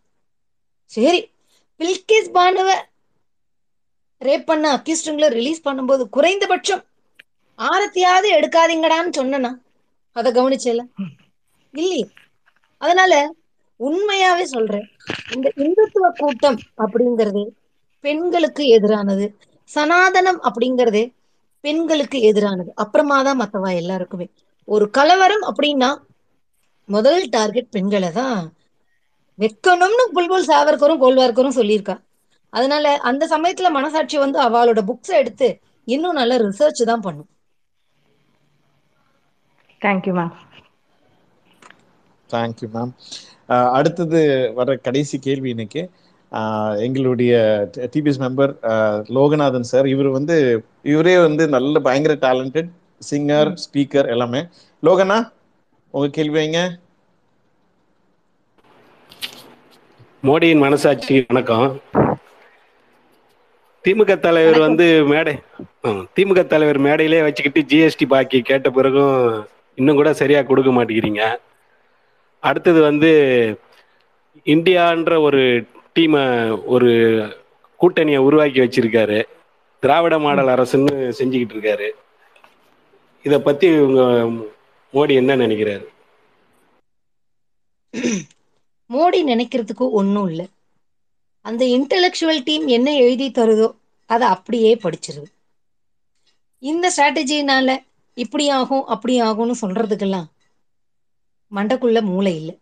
சரி பில்கேஸ் பானுவ ரேப் பண்ண அக்யூஸ்டுங்களை ரிலீஸ் பண்ணும்போது குறைந்தபட்சம் ஆரத்தியாவது எடுக்காதீங்கடான்னு சொன்னனா? அதை கவனிச்சல? இல்லையே. அதனால உண்மையாவே சொல்றேன். இந்த இந்துத்துவ கூட்டம் அப்படிங்கிறது பெண்களுக்கு எதிரானது. சனாதனம் அப்படிங்கிறதே பெண்களுக்கு எதிரானது. அப்புறமா தான் மத்தவா எல்லாருக்குமே. ஒரு கலவரம் அப்படின்னா முதல் டார்கெட் பெண்களை தான் வைக்கணும்னு புல்புல் சாவர்கரும் கோல்வார்கரும் சொல்லியிருக்கா. அதனால அந்த சமயத்துல மனசாட்சி வந்து அவளோட புக்ஸை எடுத்து இன்னும் நல்ல ரிசர்ச் தான் பண்ணும். தேங்க்யூ மேம் தேங்க்யூ மேம் அடுத்தது வர கடைசி கேள்வி இன்னைக்கு எங்களுடைய டிபிஎஸ் மெம்பர் லோகநாதன் சார் இவர் வந்து இவரே வந்து நல்ல பயங்கர டேலண்டட் சிங்கர் ஸ்பீக்கர் எல்லாமே. லோகனா உங்க கேள்வி வைங்க. மோடியின் மனசாட்சி வணக்கம். திமுக தலைவர் வந்து மேடை திமுக தலைவர் மேடையிலே வச்சுக்கிட்டு ஜிஎஸ்டி பாக்கி கேட்ட பிறகும் இன்னும் கூட சரியா கொடுக்க மாட்டேங்கிறீங்க. அடுத்தது வந்து இந்தியான்ற ஒரு டீமை ஒரு கூட்டணியை உருவாக்கி வச்சிருக்காரு. திராவிட மாடல் அரசுன்னு செஞ்சுக்கிட்டு இருக்காரு. இத பத்தி உங்க மோடி என்ன நினைக்கிறாரு? மோடி நினைக்கிறதுக்கு ஒன்றும் இல்லை. அந்த இன்டெலெக்சுவல் டீம் என்ன எழுதி தருதோ அதை அப்படியே படிச்சிருது. இந்த ஸ்ட்ராட்டஜினால இப்படி ஆகும் அப்படி ஆகும்னு சொல்றதுக்கெல்லாம் மண்டைக்குள்ள மூளை இல்லை.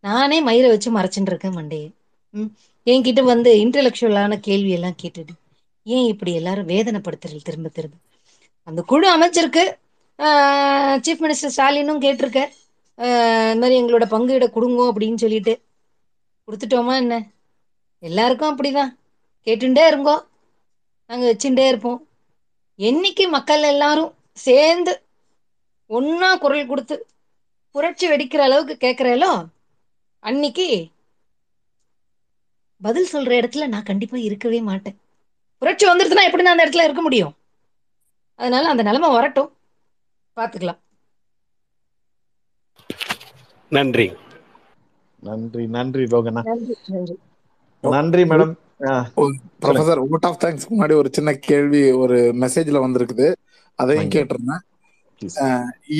நானே மயிரை வச்சு மறைச்சுட்டு இருக்கேன் மண்டையை. ம். என்கிட்ட வந்து இன்டலெக்சுவலான கேள்வி எல்லாம் கேட்டுட்டு ஏன் இப்படி எல்லாரும் வேதனைப்படுத்துறது திரும்ப திரும்ப? அந்த குழு அமைச்சிருக்கு. சீஃப் மினிஸ்டர் ஸ்டாலினும் கேட்டிருக்கார். இந்த மாதிரி எங்களோட பங்கீட கொடுங்கோ அப்படின்னு சொல்லிட்டு. கொடுத்துட்டோமா என்ன? எல்லாருக்கும் அப்படிதான். கேட்டுட்டே இருங்கோ. நாங்கள் வச்சுட்டே இருப்போம். என்னைக்கு மக்கள் எல்லாரும் சேர்ந்து ஒன்னா குரல் கொடுத்து புரட்சி வெடிக்கிற அளவுக்கு கேட்குறாலோ அன்னைக்கு பதில் சொல்ற இடத்துல நான் கண்டிப்பா இருக்கவே மாட்டேன். புரட்சி வந்துருச்சுன்னா எப்படி நான் அந்த இடத்துல இருக்க முடியும்? அதனால அந்த நிலைமை வரட்டும். பாத்துக்கலாம். நன்றி. நன்றி நன்றி லோகனா நன்றி madam. Professor vote of thanks முன்னாடி ஒரு சின்ன கேள்வி ஒரு மெசேஜ்ல வந்திருக்குது. அதையும். கேட்டிருந்தேன்.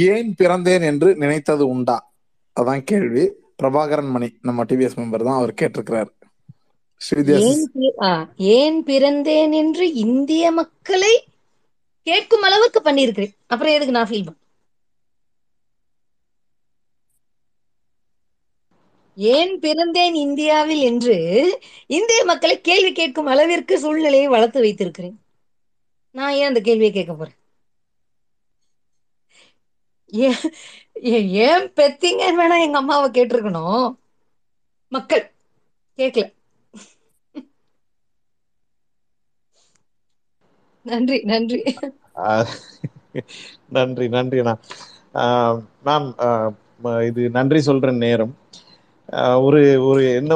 ஏன் பிறந்தேன் என்று நினைத்தது உண்டா? அதான் கேள்வி. பிரபாகரன் மணி நம்ம டிவிஎஸ் மெம்பர் தான் அவர் கேட்டிருக்கிறார். ஏன் ஏன் பிறந்தேன் என்று இந்திய மக்களை கேட்கும் அளவுக்கு பண்ணியிருக்கிறேன். அப்புறம் எதுக்கு நான் ஃபீல் பண்ண? ஏன் பிறந்தேன் இந்தியாவில் என்று இந்திய மக்களை கேள்வி கேட்கும் அளவிற்கு சூழ்நிலையை வளர்த்து வைத்திருக்கிறேன். நான் ஏன் அந்த கேள்வியை கேட்க போறேன்? ஏன் ஏன் பெத்தீங்கன்னு வேணா எங்க அம்மாவை கேட்டிருக்கணும். மக்கள் கேட்கல. நன்றி நன்றி. நன்றி நன்றி அண்ணா. மேம் இது நன்றி சொல்ற நேரம். ஆஹ் ஒரு ஒரு என்ன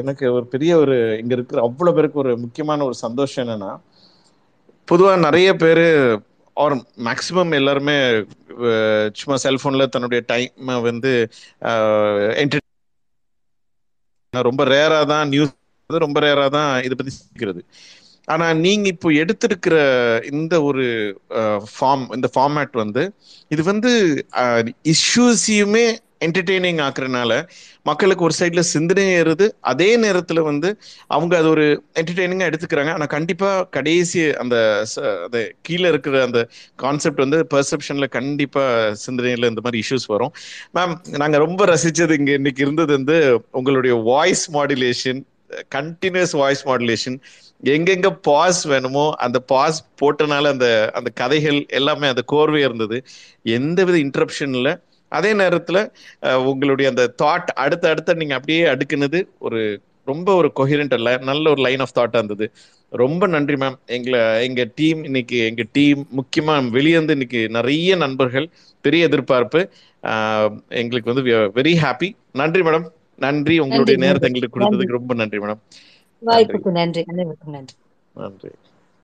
எனக்கு ஒரு பெரிய ஒரு இங்க இருக்கிற அவ்வளவு பேருக்கு ஒரு முக்கியமான ஒரு சந்தோஷம் என்னன்னா பொதுவா நிறைய பேர் ஆர் மேக்சிமம் எல்லாருமே சும்மா செல்போன்ல தன்னுடைய டைம் வந்து ரொம்ப ரேரா தான் நியூஸ் ரொம்ப ரேரா தான் இதை பத்தி சிக்கிறது ஆனா நீங்க இப்போ எடுத்திருக்கிற இந்த ஒரு ஃபார்ம் இந்த ஃபார்மேட் வந்து இது வந்து இஷ்யூஸையுமே என்டர்டெய்னிங் ஆக்குறதுனால மக்களுக்கு ஒரு சைட்ல சிந்தனை ஏறுது. அதே நேரத்துல வந்து அவங்க அது ஒரு என்டர்டெய்னிங்கா எடுத்துக்கிறாங்க. ஆனா கண்டிப்பா கடைசி அந்த அந்த கீழே இருக்கிற அந்த கான்செப்ட் வந்து பெர்செப்ஷன்ல கண்டிப்பா சிந்தனையில இந்த மாதிரி இஷ்யூஸ் வரும். மேம் நாங்க ரொம்ப ரசிச்சது இங்க இன்னைக்கு இருந்தது வந்து உங்களுடைய voice modulation continues voice modulation எங்கெங்க பாஸ் வேணுமோ அந்த பாஸ் போட்டனால அந்த அந்த கதைகள் எல்லாமே அந்த கோர்வையா இருந்தது. எந்தவித இன்டரப்ஷன் இல்லை. அதே நேரத்துல உங்களுடைய அந்த தாட் அடுத்த அடுத்த நீங்க அப்படியே அடுக்குனது ஒரு ரொம்ப ஒரு கொஹிரண்ட் அல்ல நல்ல ஒரு லைன் ஆஃப் தாட்டா இருந்தது. ரொம்ப நன்றி மேம் எங்களை எங்க டீம் இன்னைக்கு எங்க டீம் முக்கியமா வெளியேந்து இன்னைக்கு நிறைய நண்பர்கள் பெரிய எதிர்பார்ப்பு. எங்களுக்கு வந்து வெரி ஹாப்பி நன்றி மேடம் நன்றி. உங்களுடைய நேரத்தை எங்களுக்கு கொடுத்ததுக்கு ரொம்ப நன்றி மேடம் வாய்ப்புக்கு நன்றி. அனைவருக்கும் நன்றி. நன்றி.